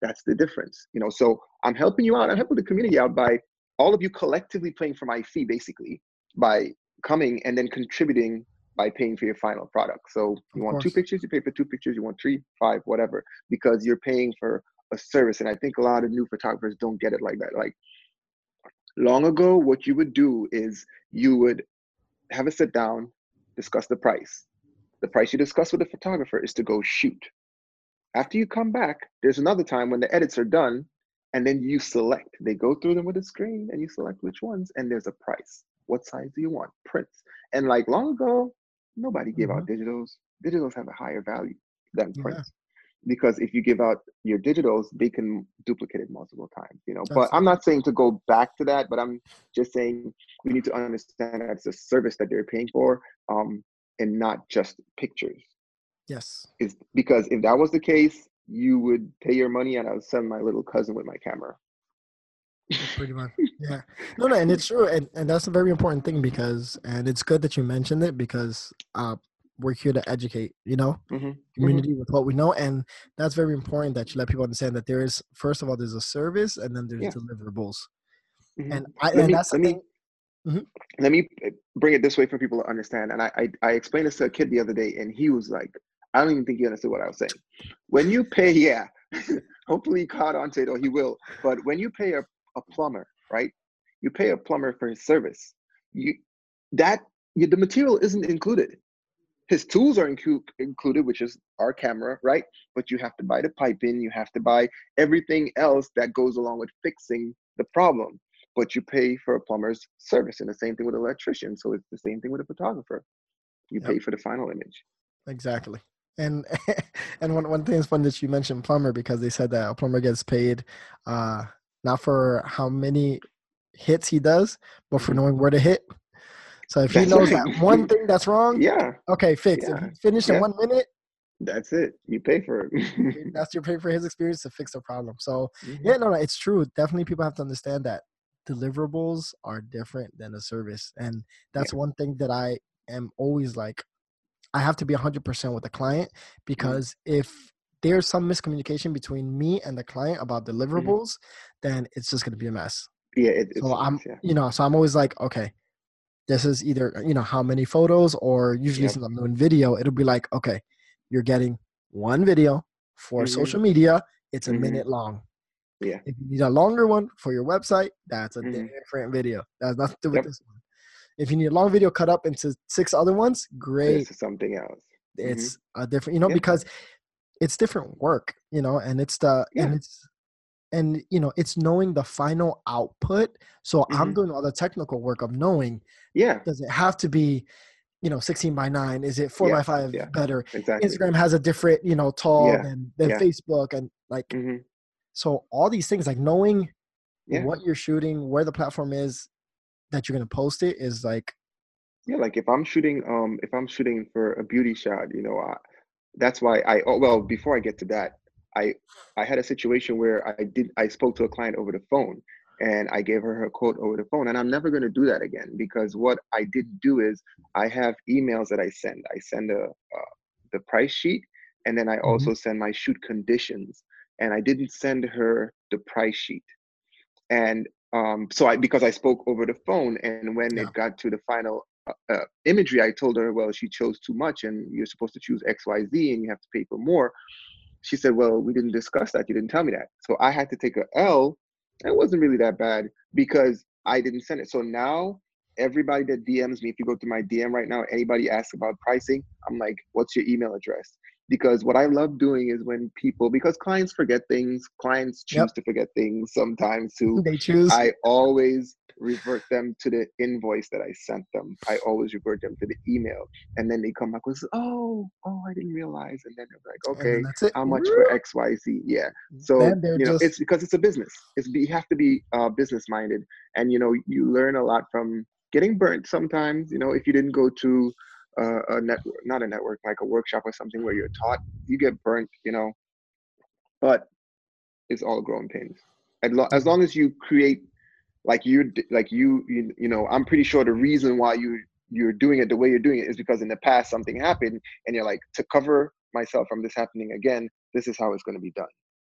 B: That's the difference, you know. So I'm helping you out. I'm helping the community out by all of you collectively paying for my fee, basically by coming and then contributing by paying for your final product. So you want two pictures, you pay for two pictures. You want three, five, whatever, because you're paying for a service. And I think a lot of new photographers don't get it like that. Like long ago, what you would do is you would have a sit down, discuss the price the price you discuss with the photographer is to go shoot. After you come back, there's another time when the edits are done, and then you select. They go through them with a screen, and you select which ones, and there's a price. What size do you want? Prints. And like long ago, nobody gave mm-hmm. out digitals. Digitals have a higher value than prints. Yeah. Because if you give out your digitals, they can duplicate it multiple times, you know. That's but I'm not saying to go back to that, but I'm just saying we need to understand that it's a service that they're paying for. Um, and not just pictures.
A: Yes.
B: Is because if that was the case, you would pay your money and I would send my little cousin with my camera.
A: Pretty much. Yeah. No, no, and it's true. And, and that's a very important thing because, and it's good that you mentioned it because uh, we're here to educate, you know, mm-hmm. community mm-hmm. with what we know. And that's very important that you let people understand that there is, first of all, there's a service and then there's yeah. deliverables. Mm-hmm. And, I, and
B: me,
A: that's
B: let me, Mm-hmm. Let me eh, bring it this way for people to understand. And I, I, I explained this to a kid the other day, and he was like, I don't even think he understood what I was saying. When you pay, yeah, hopefully he caught on to it or he will. But when you pay a, a plumber, right? You pay a plumber for his service. You that you, the material isn't included. His tools are included, which is our camera, right? But you have to buy the pipe in. You have to buy everything else that goes along with fixing the problem but you pay for a plumber's service and the same thing with an electrician so it's the same thing with a photographer you yep. pay for the final image
A: exactly and and one, one thing is fun that you mentioned plumber because they said that a plumber gets paid uh not for how many hits he does but for knowing where to hit so if he knows that one thing that's wrong
B: yeah
A: okay fix yeah. if finish yeah. in one minute
B: that's it. You pay for it.
A: that's your pay for his experience to fix the problem. So mm-hmm. yeah, no, no, it's true. Definitely, people have to understand that deliverables are different than a service and that's yeah. one thing that i am always like i have to be 100% with the client mm-hmm. because mm-hmm. if there's some miscommunication between me and the client about mm-hmm. deliverables mm-hmm. then it's just going to be a mess
B: yeah it,
A: so i'm yeah. you know so i'm always like okay this is either you know how many photos or usually yep. since i'm doing video it'll be like okay you're getting one video for mm-hmm. social media it's a minute long
B: yeah.
A: If you need a longer one for your website, that's a mm-hmm. different video. That has nothing to do with yep. this one. If you need a long video cut up into six other ones, great.
B: Something else.
A: It's mm-hmm. a different, you know, yep. because it's different work, you know, and it's the yeah. and it's and you know it's knowing the final output. So mm-hmm. I'm doing all the technical work of knowing.
B: Yeah.
A: Does it have to be you know 16 by 9 is it 4 yeah, by 5 yeah, better exactly. instagram has a different you know tall yeah, than, than facebook and like mm-hmm. So all these things, like knowing yeah. what you're shooting, where the platform is that you're gonna post it, is like.
B: Yeah, like if I'm shooting, um, if I'm shooting for a beauty shot, you know, I, that's why I. Oh, well, before I get to that, I I had a situation where I did I spoke to a client over the phone and I gave her her quote over the phone and I'm never going to do that again because what I did do is I have emails that I send. I send a uh, the price sheet and then I mm-hmm. also send my shoot conditions and I didn't send her the price sheet. And um, so I, because I spoke over the phone, and when yeah. it got to the final uh, uh, imagery, I told her, well, she chose too much, and you're supposed to choose X, Y, Z, and you have to pay for more. She said, well, we didn't discuss that. You didn't tell me that. So I had to take a L. It wasn't really that bad because I didn't send it. So now everybody that DMs me, if you go to my DM right now, anybody asks about pricing, I'm like, what's your email address? Because what I love doing is when people because clients forget things, clients choose
A: Yep.
B: to forget things sometimes too.
A: They choose.
B: I always revert them to the invoice that I sent them. I always revert them to the email, and then they come back with, "Oh, oh, I didn't realize," and then they're like, "Okay,
A: that's it.
B: how much for X, Y, Z?" Yeah. So you know,
A: just-
B: it's because it's a business. It's you have to be uh, business minded, and you know, you learn a lot from getting burnt sometimes. You know, if you didn't go to uh, a network, not a network, like a workshop or something where you're taught, you get burnt. You know, but it's all growing pains. As, as long as you create, like you, like you, you, you know, I'm pretty sure the reason why you you're doing it the way you're doing it is because in the past something happened, and you're like, to cover myself from this happening again, this is how it's going to be done.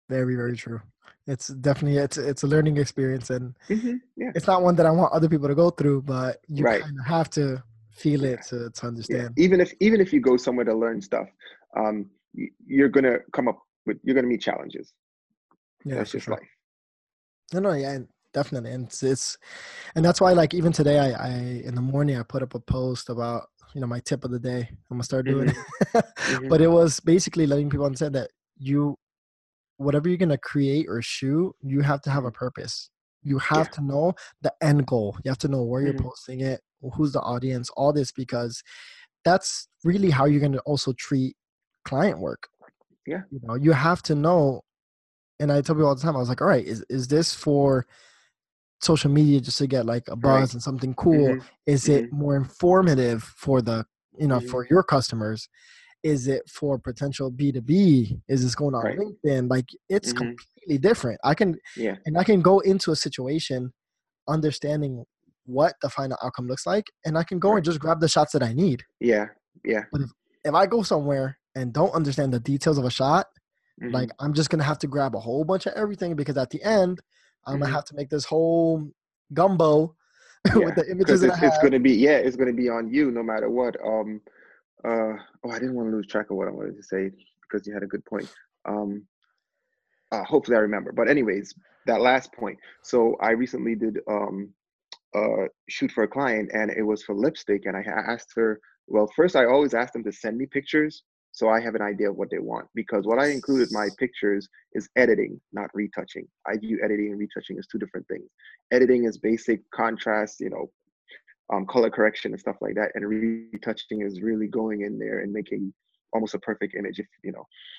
A: Very, very true. It's definitely it's it's a learning experience, and
B: Yeah.
A: it's not one that I want other people to go through, but you
B: Right.
A: kind of have to feel it to, to
B: yeah
A: understand.
B: even if even if you go somewhere to learn stuff um you're gonna come up with you're gonna meet challenges
A: Yeah,
B: that's just
A: sure.
B: life
A: No, no, yeah, definitely, and it's, it's and that's why like even today, I, I in the morning I put up a post about you know my tip of the day. I'm gonna start doing it,
B: Mhm.
A: but it was basically letting people understand that you, whatever you're gonna create or shoot, you have to have a purpose. You have to know the end goal. You have to know where
B: Mhm.
A: you're posting it, who's the audience, all this because that's really how you're gonna also treat client work.
B: Yeah.
A: You know, you have to know and I tell people all the time, I was like, all right, is, is this for social media just to get like a buzz
B: Right.
A: and something cool?
B: Mhm.
A: Is it more informative for the, you know,
B: Mhm.
A: for your customers? Is it for potential B2B? Is this going on
B: Right.
A: LinkedIn? Like it's
B: Mhm.
A: completely different. I can,
B: yeah
A: and I can go into a situation understanding what the final outcome looks like, and I can go
B: Right.
A: and just grab the shots that I need.
B: yeah yeah
A: If I go somewhere and don't understand the details of a shot,
B: mhm.
A: like I'm just gonna have to grab a whole bunch of everything because at the end I'm
B: Mhm.
A: gonna have to make this whole gumbo
B: Yeah,
A: with the images
B: because
A: that I
B: it's,
A: have.
B: it's gonna be yeah it's gonna be on you no matter what um uh oh i didn't want to lose track of what i wanted to say because you had a good point. Um uh, hopefully i remember. But anyways that last point. So i recently did um shoot for a client and it was for lipstick and i asked her well first i always ask them to send me pictures so i have an idea of what they want because what i included my pictures is editing not retouching. I view editing and retouching as two different things. Editing is basic contrast you know um, color correction and stuff like that and retouching is really going in there and making almost a perfect image if you know.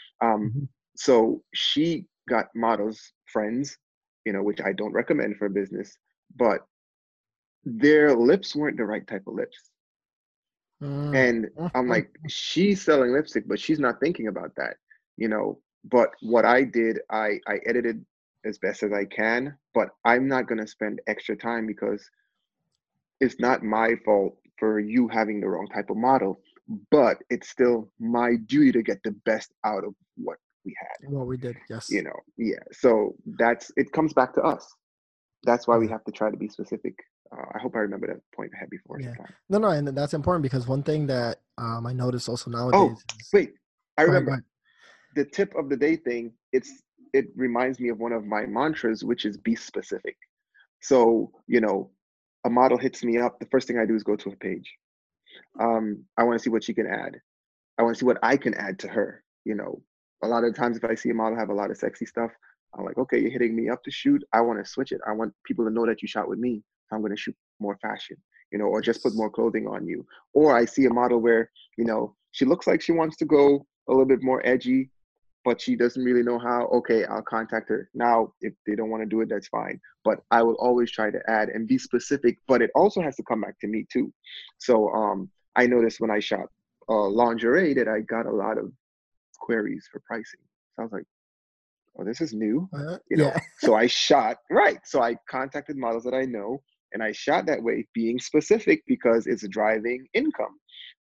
B: Um,
A: Mhm.
B: so she got models friends you know which i don't recommend for business but their lips weren't the right type of lips.
A: Mm,
B: and i'm like she's selling lipstick but she's not thinking about that you know. But what i did i i edited as best as i can but i'm not going to spend extra time because it's not my fault for you having the wrong type of model but it's still my duty to get the best out of what we had
A: what we did, yes.
B: you know yeah so that's it comes back to us that's why we have to try to be specific uh, i hope i remember that point i had before
A: Yeah.
B: sometime.
A: No, no, and that's important because one thing that um, I noticed also nowadays
B: oh
A: is
B: wait i
A: Go
B: remember
A: go ahead.
B: the tip of the day thing it's it reminds me of one of my mantras which is be specific so you know a model hits me up the first thing i do is go to a page. Um i want to see what she can add. I want to see what i can add to her you know? A lot of times if i see a model have a lot of sexy stuff i'm like okay you're hitting me up to shoot. I want to switch it. I want people to know that you shot with me. I'm going to shoot more fashion you know or just put more clothing on you. Or i see a model where you know she looks like she wants to go a little bit more edgy but she doesn't really know how okay i'll contact her. Now if they don't want to do it that's fine. But i will always try to add and be specific but it also has to come back to me too. So um i noticed when i shot uh, lingerie that i got a lot of queries for pricing. So i was like oh this is new
A: Uh,
B: you know?
A: yeah.
B: so i shot right so i contacted models that i know and i shot that way being specific because it's driving income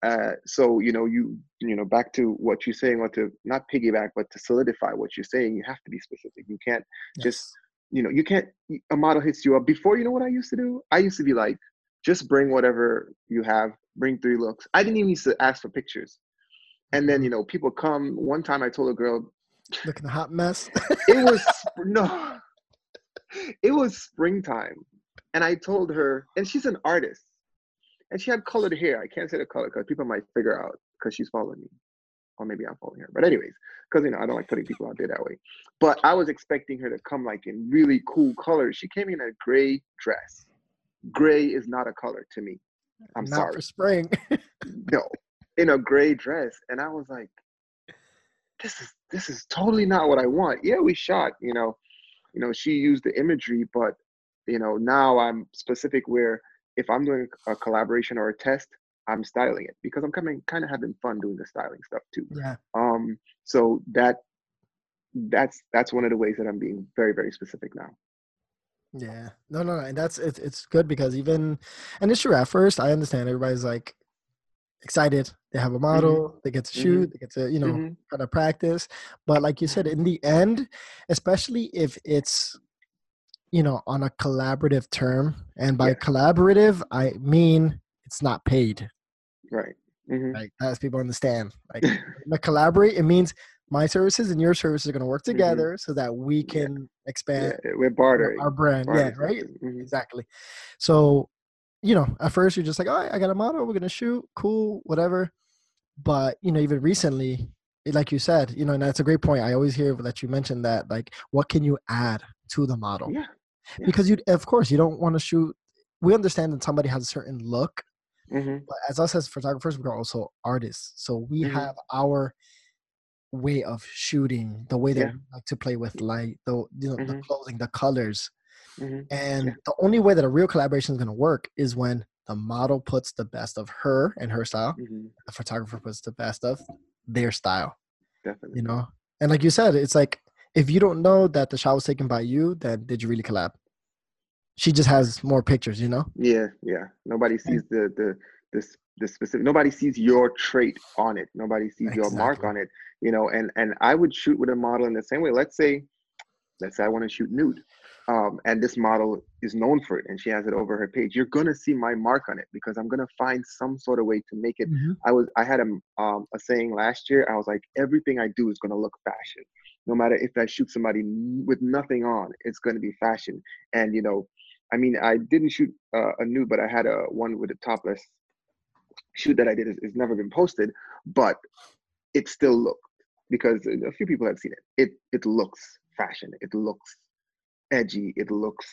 B: uh, so you know you you know back to what you're saying or to not piggyback but to solidify what you're saying you have to be specific. You can't just you know you can't a model hits you up. Before you know what i used to do? I used to be like just bring whatever you have bring three looks. I didn't even used to ask for pictures. And then you know people come. One time i told a girl
A: looking a hot mess.
B: it was no. It was springtime. And i told her and she's an artist and she had colored hair i can't say the color because people might figure out because she's following me or maybe I'm following her. But anyways, because you know I don't like putting people out there that way. But I was expecting her to come like in really cool colors. She came in a gray dress. Gray is not a color to me. I'm
A: Not
B: sorry.
A: for spring.
B: No, in a gray dress, and I was like, this is this is totally not what I want. Yeah, we shot. You know, you know she used the imagery, but you know now I'm specific where if I'm doing a collaboration or a test, I'm styling it because I'm coming kind of having fun doing the styling stuff too.
A: yeah.
B: Um, so that that's that's one of the ways that I'm being very very specific now.
A: Yeah. No, no, no. And that's it's it's good because even and it's true at first I understand everybody's like excited. They have a model, they get to
B: Mhm.
A: shoot, they get to, you know,
B: Mhm.
A: kind of practice. But like you said, in the end, especially if it's you know on a collaborative term, and by
B: Yeah.
A: collaborative I mean it's not paid.
B: Right. hmm
A: Like as people understand. Like to collaborate, it means my services and your services are going to work together so that we
B: Mm-hmm. Yeah.
A: can expand
B: yeah, we're bartering.
A: our brand. Yeah, right.
B: Mhm.
A: Exactly. So, you know, at first you're just like, oh, I got a model, we're gonna shoot, cool, whatever. But you know, even recently, like you said, you know, and that's a great point. I always hear that you mentioned that, like, what can you add to the model?
B: Yeah. Yeah.
A: Because you, of course, you don't want to shoot. We understand that somebody has a certain look,
B: hmm
A: but as us as photographers, we're also artists. So we
B: Mhm.
A: have our way of shooting, the way that
B: Yeah.
A: we like to play with light, the you know, the
B: Mhm.
A: clothing, the colors.
B: hmm
A: And
B: Yeah.
A: the only way that a real collaboration is going to work is when the model puts the best of her and her style,
B: hmm
A: the photographer puts the best of their style,
B: Definitely.
A: you know? And like you said, it's like if you don't know that the shot was taken by you, then did you really collab? She just has more pictures, you know?
B: Yeah, yeah. Nobody sees the the this the specific. Nobody sees your trait on it. Nobody sees your mark on it. You know, and and I would shoot with a model in the same way. Let's say, let's say I want to shoot nude, um, and this model is known for it, and she has it over her page. You're gonna see my mark on it because I'm gonna find some sort of way to make it. I was I had a um a saying last year. I was like, everything I do is gonna look fashion. No matter if I shoot somebody with nothing on, it's gonna be fashion. And you know, I mean, I didn't shoot uh, a nude, but I had a one with a topless shoot that I did. Is never been posted, but it still looked because a few people have seen it. It it looks fashion. It looks edgy. It looks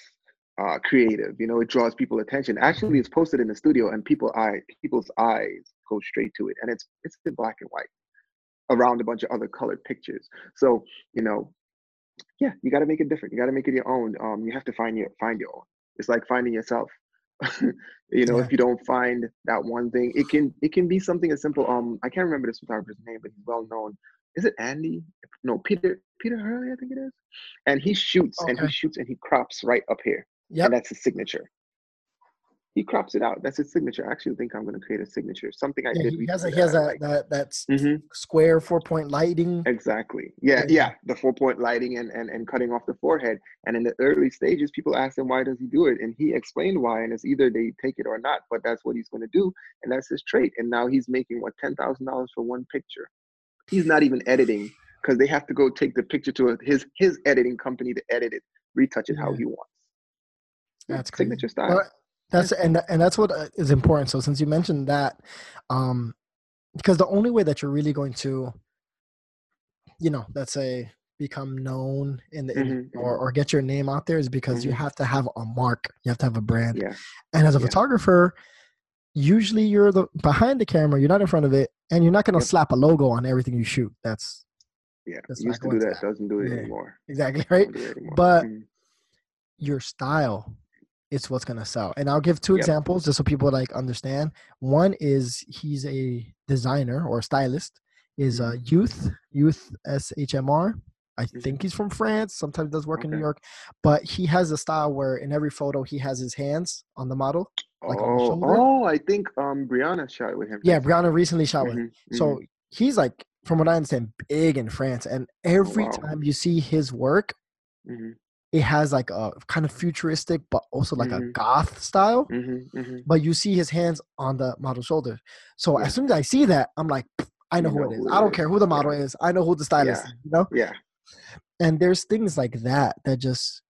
B: uh, creative. You know, it draws people attention. Actually, it's posted in the studio, and people eye people's eyes go straight to it, and it's it's in black and white around a bunch of other colored pictures. So you know, yeah, you got to make it different. You got to make it your own. Um, you have to find your find your own. It's like finding yourself. you know,
A: Yeah.
B: if you don't find that one thing, it can it can be something as simple. Um, I can't remember this photographer's name, but he's well known. Is it Andy? No, Peter Peter Hurley, I think it is. And he shoots and he shoots and he crops right up here,
A: Yeah,
B: and that's his signature. He crops it out. That's his signature. I actually think I'm going to create a signature. Something I
A: Yeah,
B: did.
A: he has, a, he has
B: that I
A: that,
B: like.
A: that, that s-
B: Mhm.
A: square four point lighting.
B: Exactly. Yeah,
A: Yeah.
B: yeah. The four point lighting and, and and cutting off the forehead. And in the early stages, people asked him why does he do it, and he explained why. And it's either they take it or not, but that's what he's going to do, and that's his trait. And now he's making what ten thousand dollars for one picture. He's not even editing because they have to go take the picture to a, his his editing company to edit it, retouch it how he wants. Yeah,
A: That's crazy.
B: signature style.
A: But that's and and that's what uh, important. So since you mentioned that, um, because the only way that you're really going to, you know, let's say become known in the
B: Mhm,
A: or or get your name out there is because you
B: Mhm.
A: have to have a mark. You have to have a brand.
B: Yeah.
A: And as a
B: Yeah.
A: photographer, usually you're the behind the camera. You're not in front of it, and you're not going to
B: Yep.
A: slap a logo on everything you shoot. That's
B: Yeah.
A: That's
B: Used to do that, doesn't do it
A: Yeah.
B: anymore.
A: exactly right.
B: It anymore.
A: But
B: Mhm.
A: your style is what's gonna sell. And I'll give two
B: Yep.
A: examples just so people like understand. One is he's a designer or stylist, is uh
B: Mm-hmm.
A: youth, youth S H M R. I
B: Mhm.
A: think he's from France, sometimes does work in New York, but he has a style where in every photo he has his hands on the model. like on the
B: oh,
A: shoulder.
B: oh, I think um Brianna shot with him.
A: Yeah. Brianna recently shot with.
B: Mhm,
A: So
B: mhm.
A: he's like, from what I understand, big in France. And every
B: wow.
A: time you see his work,
B: Mhm,
A: it has like a kind of futuristic, but also like a
B: Mhm.
A: goth style.
B: mhm, mhm.
A: But you see his hands on the model's shoulder. So
B: Yeah.
A: as soon as I see that, I'm like, I know,
B: You
A: who
B: know
A: it is.
B: who
A: I don't
B: is.
A: care who the
B: Yeah.
A: model is. I know who the stylist
B: Yeah.
A: is, you know?
B: Yeah.
A: And there's things like that that just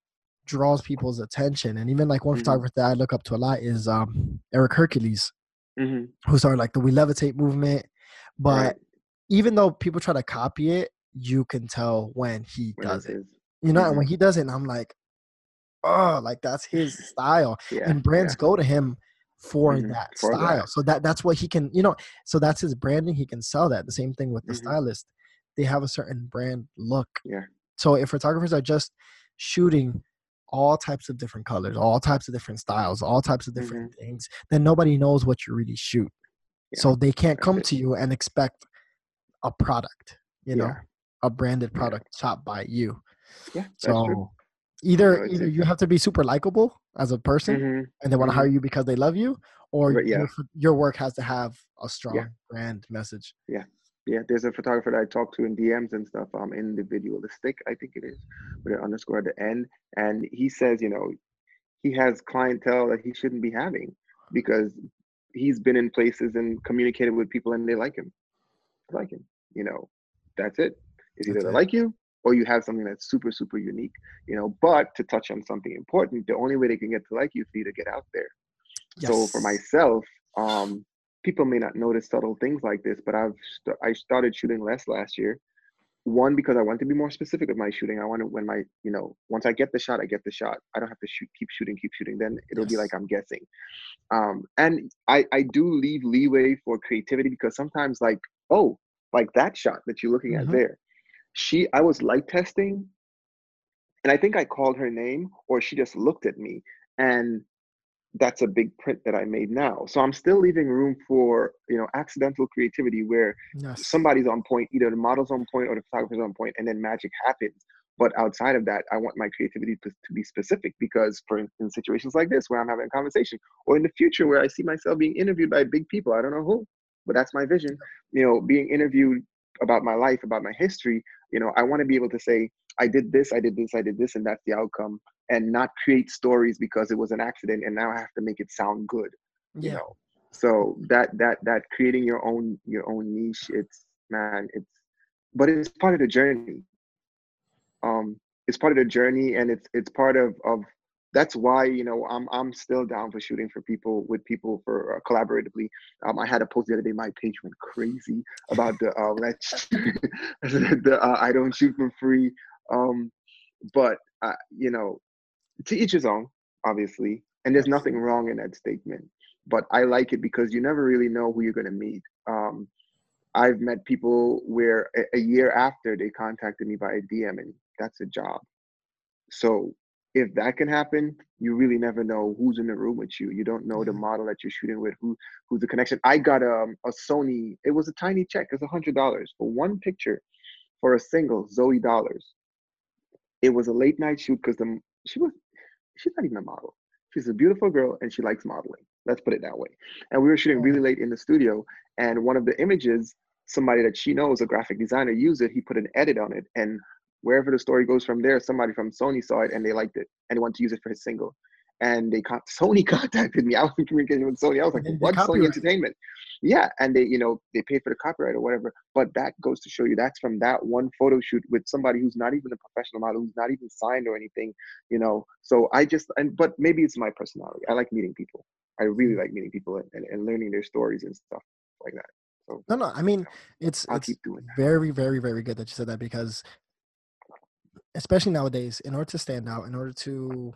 A: draws people's attention. And even like one
B: Mhm.
A: photographer that I look up to a lot is um Eric Hercules,
B: mhm,
A: who started like the We Levitate movement. But
B: right.
A: even though people try to copy it, you can tell when he
B: when
A: does it.
B: is-
A: You know, and
B: Mhm.
A: when he does it, I'm like, oh, like that's his style.
B: yeah,
A: and brands
B: yeah.
A: go to him for
B: Mhm,
A: that
B: for
A: style.
B: that.
A: So that that's what he can, you know, so that's his branding. He can sell that. The same thing with the
B: Mhm.
A: stylist. They have a certain brand look.
B: Yeah.
A: So if photographers are just shooting all types of different colors, all types of different styles, all types of different things, then nobody knows what you really shoot.
B: Mm-hmm. Yeah,
A: so they can't come to you and expect a product, you know,
B: Yeah.
A: a branded product shot by you.
B: Yeah,
A: So either either you have to be super likable as a person
B: Mhm.
A: and they want to
B: Mhm.
A: hire you because they love you, or
B: yeah.
A: your, your work has to have a strong brand message.
B: Yeah, yeah there's a photographer that I talked to in DMs and stuff. Um, individualistic, I think it is, with an underscore at the end, and he says, you know, he has clientele that he shouldn't be having because he's been in places and communicated with people and they like him, They like him. You know, that's. It's either
A: That's
B: they
A: it.
B: like you or you have something that's super super unique. You know, but to touch on something important, the only way they can get to like you is to get out there. So for myself, um, people may not notice subtle things like this, but I've st- I started shooting less last year. One because I want to be more specific with my shooting. I want to when my you know once I get the shot, I get the shot. I don't have to shoot, keep shooting, keep shooting. Then it'll be like I'm guessing. Um, and I I do leave leeway for creativity because sometimes like oh like that shot that you're looking
A: Mhm.
B: at there, she I was light testing, and I think I called her name or she just looked at me and that's a big print that I made now. So I'm still leaving room for, you know, accidental creativity where
A: Yes.
B: somebody's on point, either the model's on point or the photographer's on point, and then magic happens. But outside of that, I want my creativity to, to be specific because for in, in situations like this where I'm having a conversation or in the future where I see myself being interviewed by big people, I don't know who, but that's my vision, you know, being interviewed about my life, about my history, you know, I want to be able to say, I did this, I did this, I did this, and that's the outcome and not create stories because it was an accident and now I have to make it sound good. You
A: Yeah.
B: know. So that that that creating your own your own niche, it's man, it's but it's part of the journey. Um it's part of the journey and it's it's part of of that's why you know I'm I'm still down for shooting for people with people for uh, collaboratively. Um, I had a post the other day. My page went crazy about the uh, let's the uh, I don't shoot for free. Um, but uh, you know, to each his own, obviously, and there's nothing wrong in that statement. But I like it because you never really know who you're gonna meet. Um, I've met people where a, a year after they contacted me by a DM, and that's a job. So if that can happen, you really never know who's in the room with you. You don't know the
A: Mhm.
B: model that you're shooting with, who who's the connection. I got um, a Sony. It was a tiny check. It's a hundred dollars for one picture for a single Zoe Dollars. It was a late night shoot because the she was she's not even a model. She's a beautiful girl and she likes modeling. Let's put it that way. And we were shooting really late in the studio, and one of the images, somebody that she knows, a graphic designer, used it. He put an edit on it, and wherever the story goes from there, somebody from Sony saw it and they liked it and they wanted to use it for his single. And they con- Sony contacted me. I was in communication with Sony. I was like, "What Sony. Entertainment?" Yeah, and they, you know, they paid for the copyright or whatever. But that goes to show you that's from that one photo shoot with somebody who's not even a professional model, who's not even signed or anything, you know. So I just and but maybe it's my personality. I like meeting people. I really like meeting people and, and, and learning their stories and stuff like that. So
A: No, no. I mean, it's
B: I'll
A: it's very, very, very good that you said that because, especially nowadays, in order to stand out, in order to,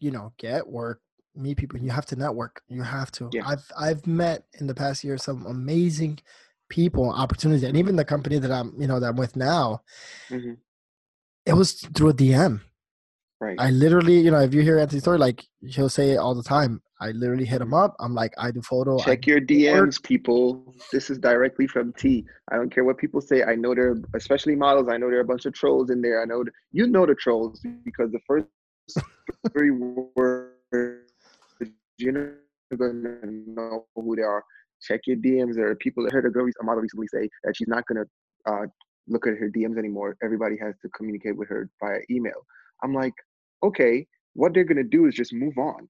A: you know, get work, meet people, you have to network. You have to.
B: Yeah.
A: I've I've met in the past year some amazing people, opportunities, and even the company that I'm, you know, that I'm with now.
B: hmm
A: It was through a DM.
B: Right.
A: I literally, you know, if you hear Anthony's story, like he'll say it all the time. I literally hit him up. I'm like, I do photo.
B: Check
A: do
B: your
A: work.
B: DMs, people. This is directly from T. I don't care what people say. I know there, are especially models. I know there are a bunch of trolls in there. I know you know the trolls because the first three words you're gonna know who they are. Check your DMs. There are people that heard a girl, a model recently say that she's not gonna uh, look at her DMs anymore. Everybody has to communicate with her via email. I'm like, okay, what they're gonna do is just move on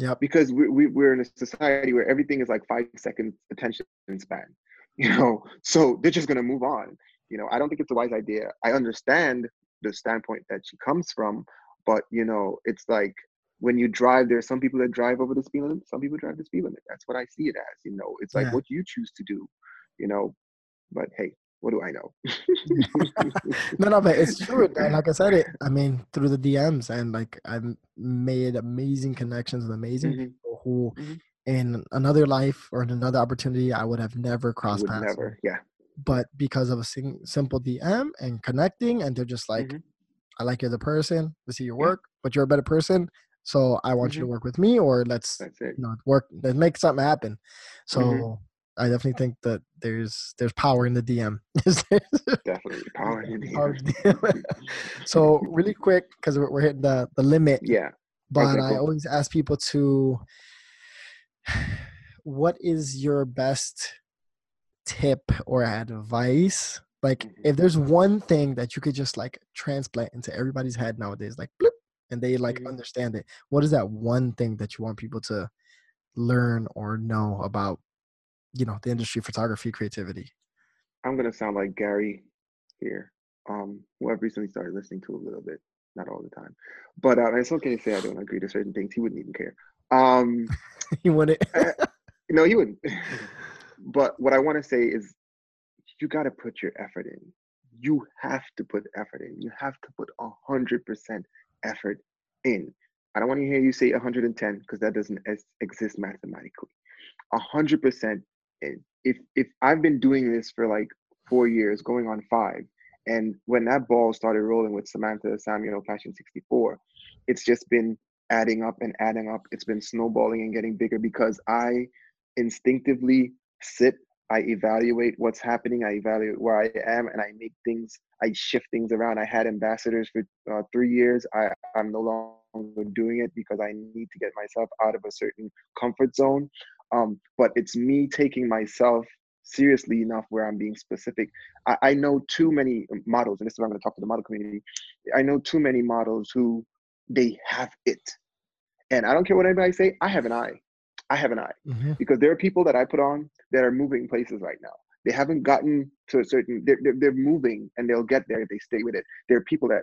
A: Yep.
B: because we, we, we're in a society where everything is like five seconds attention span you know? So they're just going to move on you know? I don't think it's a wise idea. I understand the standpoint that she comes from but you know it's like when you drive there's some people that drive over the speed limit some people drive the speed limit. That's what i see it as you know? It's like
A: Yeah.
B: what you choose to do you know? But hey, what do I know?
A: no, no, but it's true. And like I said, it. I mean, through the DMs, and like I've made amazing connections with amazing mm-hmm. people who, mm-hmm. in another life or in another opportunity, I would have never crossed paths.
B: Never, yeah.
A: But because of a sing- simple DM and connecting, and they're just like, mm-hmm. I like you as a person. We see your work, but you're a better person. So I want you to mm-hmm. work with me, or let's you know work. Let's make something happen. So mm-hmm. I definitely think that there's there's power in the DM.
B: definitely power in the DM.
A: so really quick because we're, we're, hitting the the limit.
B: Yeah.
A: But okay, cool. I always ask people to, what is your best tip or advice? Like, mm-hmm. if there's one thing that you could just like transplant into everybody's head nowadays, like, bloop, and they like mm-hmm. understand it. What is that one thing that you want people to learn or know about you know the industry photography creativity.
B: I'm going to sound like gary here um who i've recently started listening to a little bit not all the time but uh, it's okay to say i don't agree to certain things he wouldn't even care. Um
A: he wouldn't.
B: no he wouldn't. But what i want to say is you got to put your effort in. You have to put effort in. You have to put a hundred percent effort in. I don't want to hear you say 110 because that doesn't exist mathematically. 100% if if I've been doing this for like four years, going on five, and when that ball started rolling with Samantha Samuel Passion 64, it's just been adding up and adding up. It's been snowballing and getting bigger because I instinctively sit, I evaluate what's happening, I evaluate where I am, and I make things, I shift things around. I had ambassadors for uh, three years. I, I'm no longer doing it because I need to get myself out of a certain comfort zone. Um, but it's me taking myself seriously enough where I'm being specific. I, I know too many models, and this is where I'm going to talk to the model community. I know too many models who they have it, and I don't care what anybody say. I have an eye. I have an eye mm-hmm. because there are people that I put on that are moving places right now. They haven't gotten to a certain. They're, they're, they're moving, and they'll get there if they stay with it. There are people that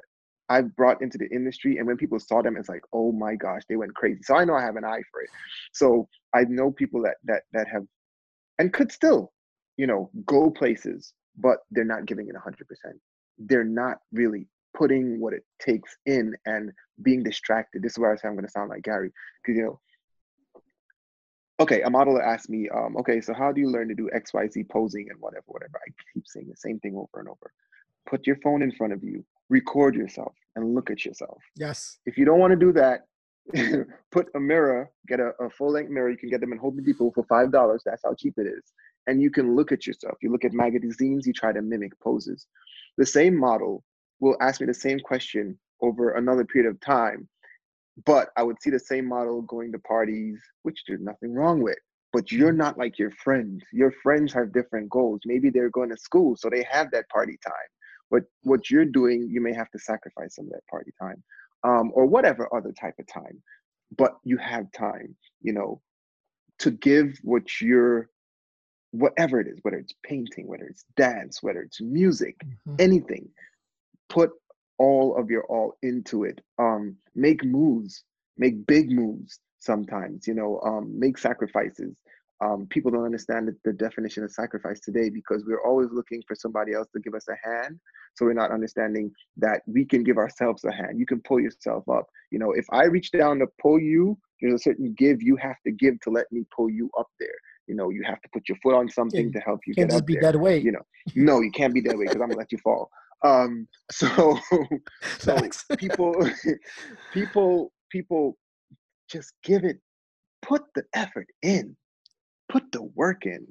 B: I've brought into the industry, and when people saw them, it's like, oh my gosh, they went crazy. So I know I have an eye for it. So I know people that that that have, and could still, you know, go places, but they're not giving it hundred percent. They're not really putting what it takes in and being distracted. This is where I say I'm to sound like Gary, because you know. Okay, a modeler asked me, um, okay, so how do you learn to do X, Y, Z posing and whatever, whatever. I keep saying the same thing over and over. Put your phone in front of you, record yourself and look at yourself.
A: Yes.
B: If you don't want to do that, put a mirror, get a, a full length mirror. You can get them in Home Depot for five dollars. That's how cheap it is. And you can look at yourself. You look at magazines. You try to mimic poses. The same model will ask me the same question over another period of time, but I would see the same model going to parties, which there's nothing wrong with. But you're not like your friends. Your friends have different goals. Maybe they're going to school, so they have that party time what what you're doing you may have to sacrifice some of that party time um, or whatever other type of time but you have time you know to give what you're whatever it is whether it's painting whether it's dance whether it's music mm-hmm. anything put all of your all into it um make moves make big moves sometimes you know um make sacrifices um, people don't understand the, the, definition of sacrifice today because we're always looking for somebody else to give us a hand. So we're not understanding that we can give ourselves a hand. You can pull yourself up. You know, if I reach down to pull you, there's a certain give you have to give to let me pull you up there. You know, you have to put your foot on something to help you
A: can't
B: get
A: just
B: up
A: be
B: there.
A: that way.
B: You know, no, you can't be that way because I'm gonna let you fall. Um, so, so people, people, people, just give it. Put the effort in put the work in.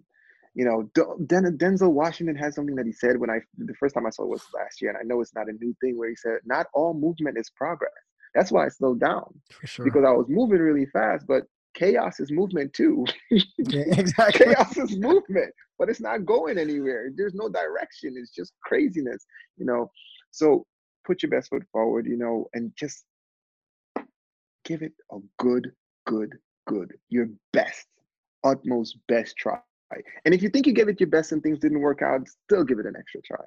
B: You know, Den- Denzel Washington has something that he said when I the first time I saw it was last year, and I know it's not a new thing. Where he said, "Not all movement is progress." That's why I slowed down
A: sure.
B: because I was moving really fast, but chaos is movement too.
A: yeah, exactly.
B: chaos is movement, but it's not going anywhere. There's no direction. It's just craziness, you know. So put your best foot forward, you know, and just give it a good, good, good, your best utmost best try. And if you think you gave it your best and things didn't work out, still give it an extra try.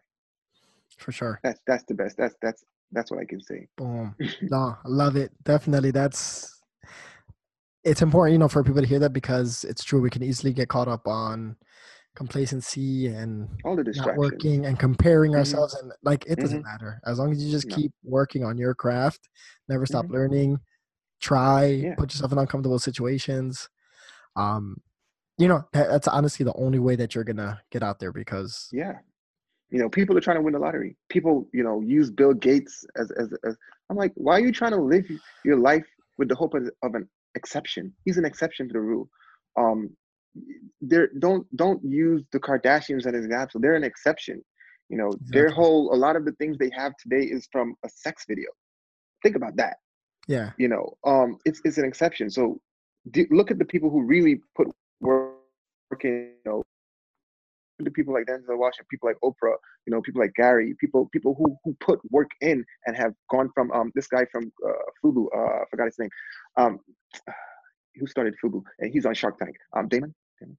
A: For sure.
B: That's that's the best. That's that's that's what I can say.
A: Boom. no, I love it. Definitely. That's it's important, you know, for people to hear that because it's true. We can easily get caught up on complacency and
B: all the
A: not
B: distractions.
A: working and comparing
B: Mhm.
A: ourselves and like it doesn't
B: Mhm.
A: matter as long as you just
B: No.
A: keep working on your craft never stop
B: Mhm.
A: learning try
B: Yeah.
A: put yourself in uncomfortable situations um you know that, that's honestly the only way that you're gonna get out there because
B: Yeah. You know, people are trying to win the lottery. People, you know, use Bill Gates as as, as I'm like, why are you trying to live your life with the hope of, of an exception? He's an exception to the rule. Um there don't don't use the Kardashians as an example. They're an exception. You know, their whole a lot of the things they have today is from a sex video. Think about that.
A: yeah
B: You know, um, it's it's an exception. So d- look at the people who really put work in. You know, the people like Denzel Washington, people like Oprah, you know, people like Gary, people people who who put work in and have gone from um this guy from uh, Fubu, uh, I forgot his name, um, who started Fubu, and he's on Shark Tank. Um, Daymond. Daymond?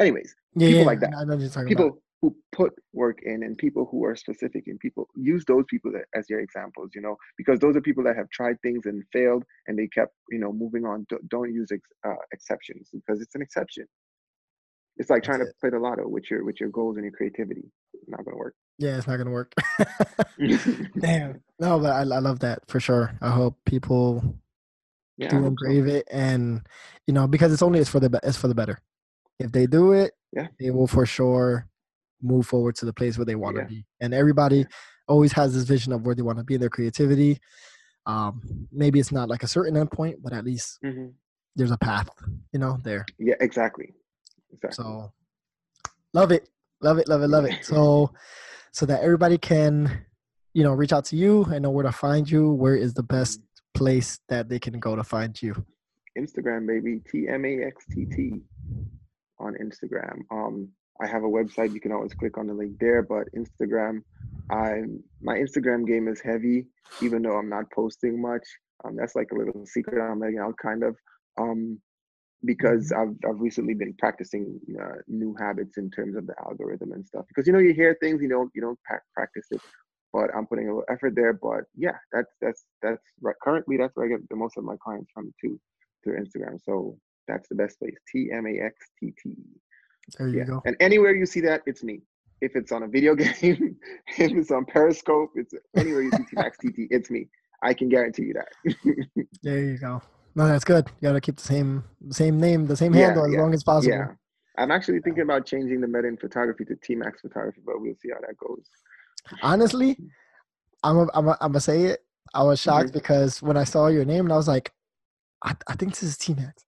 B: Anyways,
A: yeah,
B: people
A: yeah,
B: like that.
A: I know what you're talking
B: people
A: about.
B: Who put work in and people who are specific and people use those people that, as your examples you know because those are people that have tried things and failed and they kept you know moving on. Don't, don't use ex, uh, exceptions because it's an exception. It's like trying
A: That's
B: to play the lotto with your with your goals and your creativity. It's not going to work.
A: Yeah it's not gonna work. Damn. No but I, I love that for sure. I hope people
B: yeah
A: do
B: hope so.
A: engrave it and you know because it's only it's for the it's for the better. If they do it
B: Yeah.
A: they will for sure move forward to the place where they want to
B: Yeah.
A: be and everybody always has this vision of where they want to be in their creativity. Um maybe it's not like a certain endpoint but at least
B: Mhm.
A: there's a path you know there.
B: Yeah exactly. Exactly.
A: So love it. Love it love it love it. So so that everybody can you know reach out to you and know where to find you where is the best place that they can go to find you?
B: Instagram, baby. T M A X T T on Instagram. Um, I have a website. You can always click on the link there. But Instagram, I'm my Instagram game is heavy, even though I'm not posting much. Um, that's like a little secret I'm letting out, kind of. Um, because I've I've recently been practicing uh, new habits in terms of the algorithm and stuff. Because you know you hear things, you don't you don't practice it. But I'm putting a little effort there. But yeah, that's that's that's right. Currently, that's where I get the most of my clients from too through Instagram. So that's the best place. T M A X T T.
A: there you
B: Yeah.
A: go
B: And anywhere you see that, it's me. If it's on a video game, if it's on Periscope, it's anywhere you see T Max TT, it's me. I can guarantee you that.
A: There you go. No, that's good. You gotta keep the same same name, the same
B: Yeah,
A: handle as
B: yeah,
A: long as possible.
B: yeah. I'm actually thinking about changing the Medhin photography to T Max photography, but we'll see how that goes.
A: Honestly, I'm a, I'm a, I'm gonna say it. I was shocked
B: Mhm.
A: because when I saw your name and I was like, I, I think this is T Max.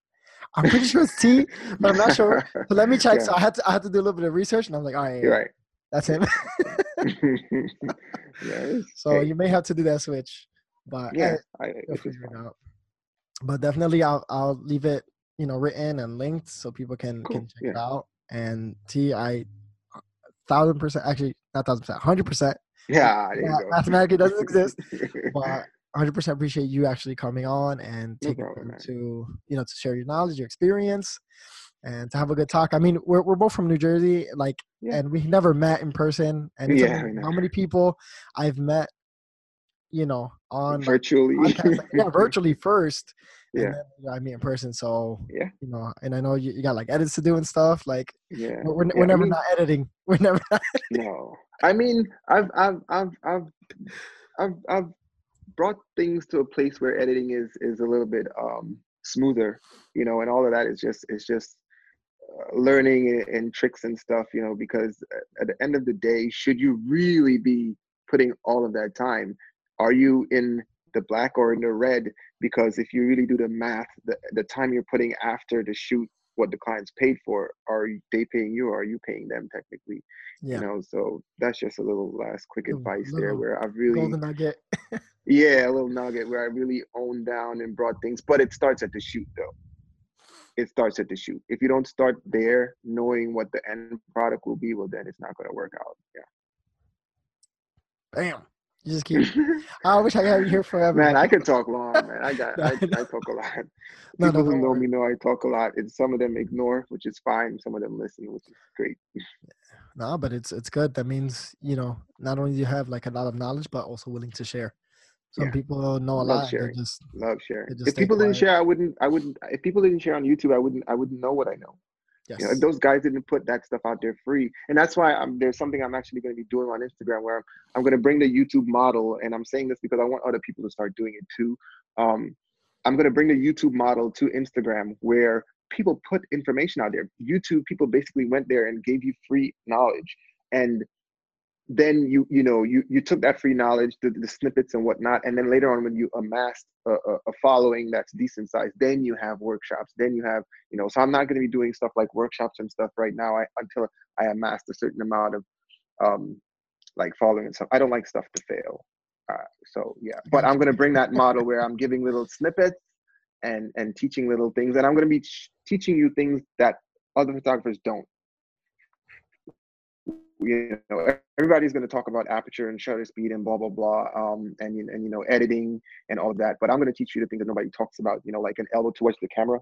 A: I'm pretty sure it's T, but I'm not sure. So let me check.
B: Yeah.
A: So I had to I had to do a little bit of research and I'm like, all right,
B: You're right.
A: that's him.
B: yeah,
A: so
B: hey,
A: you may have to do that switch, but
B: yeah,
A: hey,
B: I,
A: figure it out. But definitely, I'll I'll leave it you know written and linked so people can
B: Cool,
A: can check it out. And T, I thousand percent actually not thousand percent, hundred percent
B: Yeah, there
A: Ma-
B: you go.
A: mathematically doesn't exist, but 100% appreciate you actually coming on and
B: No problem,
A: time to you know to share your knowledge your experience and to have a good talk i mean we're, we're both from new jersey like
B: Yeah.
A: and we never met in person and it's
B: Yeah,
A: how many people i've met you know on
B: virtually.
A: like, yeah virtually first and
B: Yeah.
A: then you know, i meet in person so
B: Yeah.
A: you know and i know you, you got like edits to do and stuff like
B: Yeah.
A: we're, we're,
B: Yeah,
A: we're
B: I
A: never
B: mean-
A: not editing we're never
B: No, I mean, I've, I've, I've, I've, I've, I've brought things to a place where editing is is a little bit um smoother, you know, and all of that is just is just uh, learning and, and tricks and stuff, you know, because at- at the end of the day, should you really be putting all of that time? Are you in the black or in the red? Because if you really do the math, the the time you're putting after the shoot what the client's paid for, are they paying you or are you paying them technically?
A: yeah.
B: you know so that's just a little last quick advice there where i've really
A: nugget.
B: Yeah a little nugget where i really owned down and brought things but it starts at the shoot though. It starts at the shoot if you don't start there knowing what the end product will be well then it's not going to work out. Yeah.
A: bam you just keep i wish i had you here forever
B: man i could talk long man i got
A: No,
B: I,
A: I
B: talk a lot
A: No, no,
B: people who know
A: worry.
B: me know i talk a lot and some of them ignore which is fine some of them listen which is great
A: No, but it's it's good. That means you know not only do you have like a lot of knowledge, but also willing to share. Some
B: Yeah.
A: people know a
B: Love
A: lot.
B: sharing.
A: Just
B: love sharing if people didn't share i wouldn't i wouldn't if people didn't share on youtube i wouldn't i wouldn't know what i know
A: Yes.
B: You know, those guys didn't put that stuff out there free, and that's why I'm, there's something I'm actually going to be doing on Instagram where I'm, I'm going to bring the YouTube model, and I'm saying this because I want other people to start doing it too. Um, I'm going to bring the YouTube model to Instagram where people put information out there. YouTube people basically went there and gave you free knowledge, and then you you know you you took that free knowledge the, the snippets and whatnot and then later on when you amassed a, a, a following that's decent size then you have workshops then you have you know so i'm not going to be doing stuff like workshops and stuff right now I, until i amassed a certain amount of um like following and stuff. I don't like stuff to fail uh, so yeah. But i'm going to bring that model where i'm giving little snippets and and teaching little things and i'm going to be ch- teaching you things that other photographers don't you know everybody's going to talk about aperture and shutter speed and blah blah blah um and and you know editing and all that but i'm going to teach you the things that nobody talks about you know like an elbow towards the camera.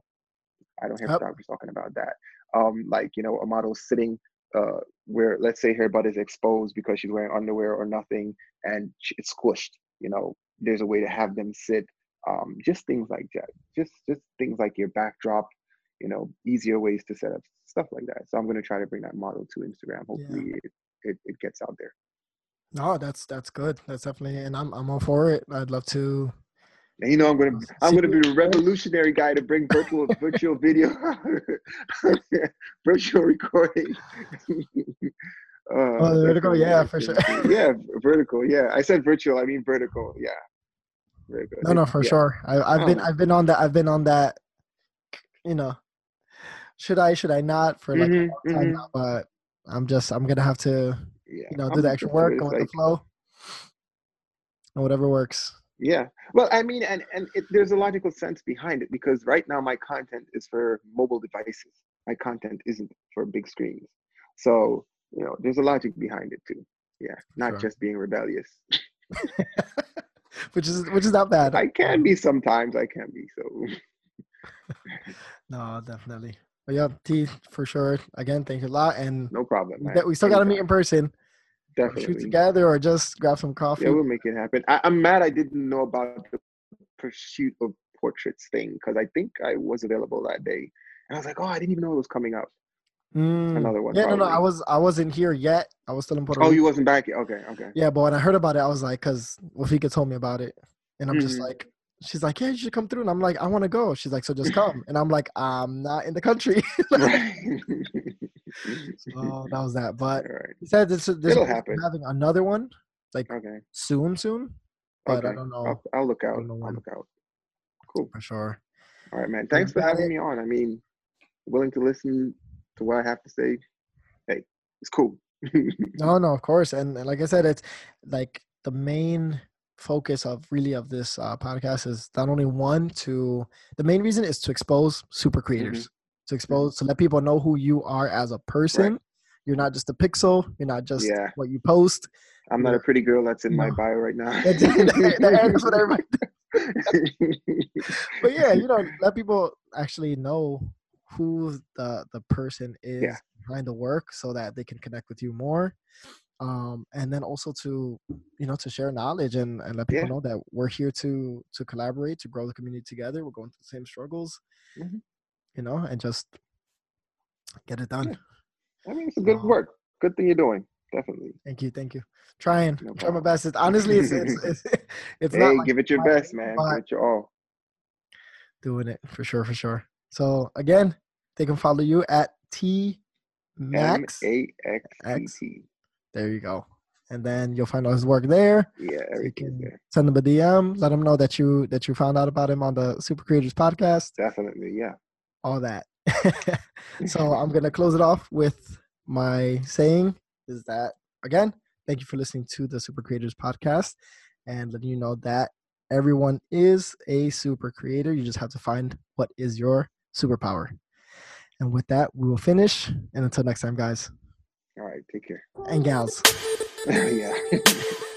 B: I don't hear yep. photographers talking about that. Um like you know a model sitting uh where let's say her butt is exposed because she's wearing underwear or nothing and it's squished you know there's a way to have them sit um just things like that. Just just things like your backdrop you know easier ways to set up stuff like that so i'm going to try to bring that model to instagram hopefully yeah. it, it, it gets out there
A: no that's that's good that's definitely and i'm, I'm all for it i'd love to
B: and you know i'm going to i'm going to be the revolutionary guy to bring virtual virtual video virtual recording
A: uh, oh, vertical, yeah, for sure.
B: yeah, vertical, yeah. I said virtual, I mean vertical, yeah.
A: Very good. No, no, for yeah. sure. I, have been, I've been on that. I've been on that. You know, should I, should I not for like mm-hmm, a long time mm-hmm. now, but I'm just I'm gonna have to yeah, you know do I'm the extra work, go with like, the flow. And whatever works.
B: Yeah. Well, I mean, and and it, there's a logical sense behind it because right now my content is for mobile devices. My content isn't for big screens. So you know, there's a logic behind it too. Yeah, not sure. just being rebellious.
A: which is which is not bad.
B: I can be sometimes. I can be so.
A: no, definitely. Yeah, T for sure. Again, thank you a lot, and
B: no problem.
A: Man. We still got to meet in person.
B: Definitely
A: shoot together or just grab some coffee.
B: Yeah, we'll make it happen. I, am mad I didn't know about the pursuit of portraits thing because I think I was available that day, and I was like, oh, I didn't even know it was coming up.
A: Mm. Another one. Yeah, probably. no, no. I was I wasn't here yet. I was still in Puerto
B: Rico. Oh, you wasn't back yet. Okay, okay.
A: Yeah, but when I heard about it, I was like, because Wafika told me about it, and I'm mm-hmm. just like, she's like, yeah, you should come through. And I'm like, I want to go. She's like, so just come. And I'm like, I'm not in the country. so that was that. But right. he said this, this
B: It'll happen.
A: having another one, like okay. soon, soon. But okay. I don't know.
B: I'll, I'll look out. I'll look out. Cool.
A: For sure.
B: All right, man. Thanks for having me on. I mean, willing to listen to what I have to say. Hey, it's cool.
A: no, no, of course. And, and like I said, it's like the main focus of really of this uh, podcast is not only one to the main reason is to expose super creators mm-hmm. to expose to let people know who you are as a person right. you're not just a pixel you're not just yeah. what you post
B: i'm not a pretty girl that's in no. my bio right now
A: that's what everybody but yeah you know let people actually know who the the person is yeah. behind the work so that they can connect with you more um, and then also to you know to share knowledge and, and let people yeah. know that we're here to to collaborate to grow the community together. We're going through the same struggles mm-hmm. you know and just get it done.
B: Yeah. i mean it's a good um, work. Good thing you're doing. Definitely.
A: Thank you thank you. Trying. No try my best. It's, honestly it's it's it's, it's
B: hey, not like give it your best man. Give it your all.
A: Doing it for sure for sure. So again they can follow you at t max
B: a-x
A: there you go. And then you'll find out his work there.
B: Yeah, everything there.
A: Send him a DM. Let him know that you that you found out about him on the Super Creators podcast.
B: Definitely, yeah.
A: All that. so I'm gonna close it off with my saying is that again, thank you for listening to the Super Creators podcast and letting you know that everyone is a super creator. You just have to find what is your superpower. And with that, we will finish. And until next time, guys.
B: All right. Take care.
A: And gals.
B: yeah.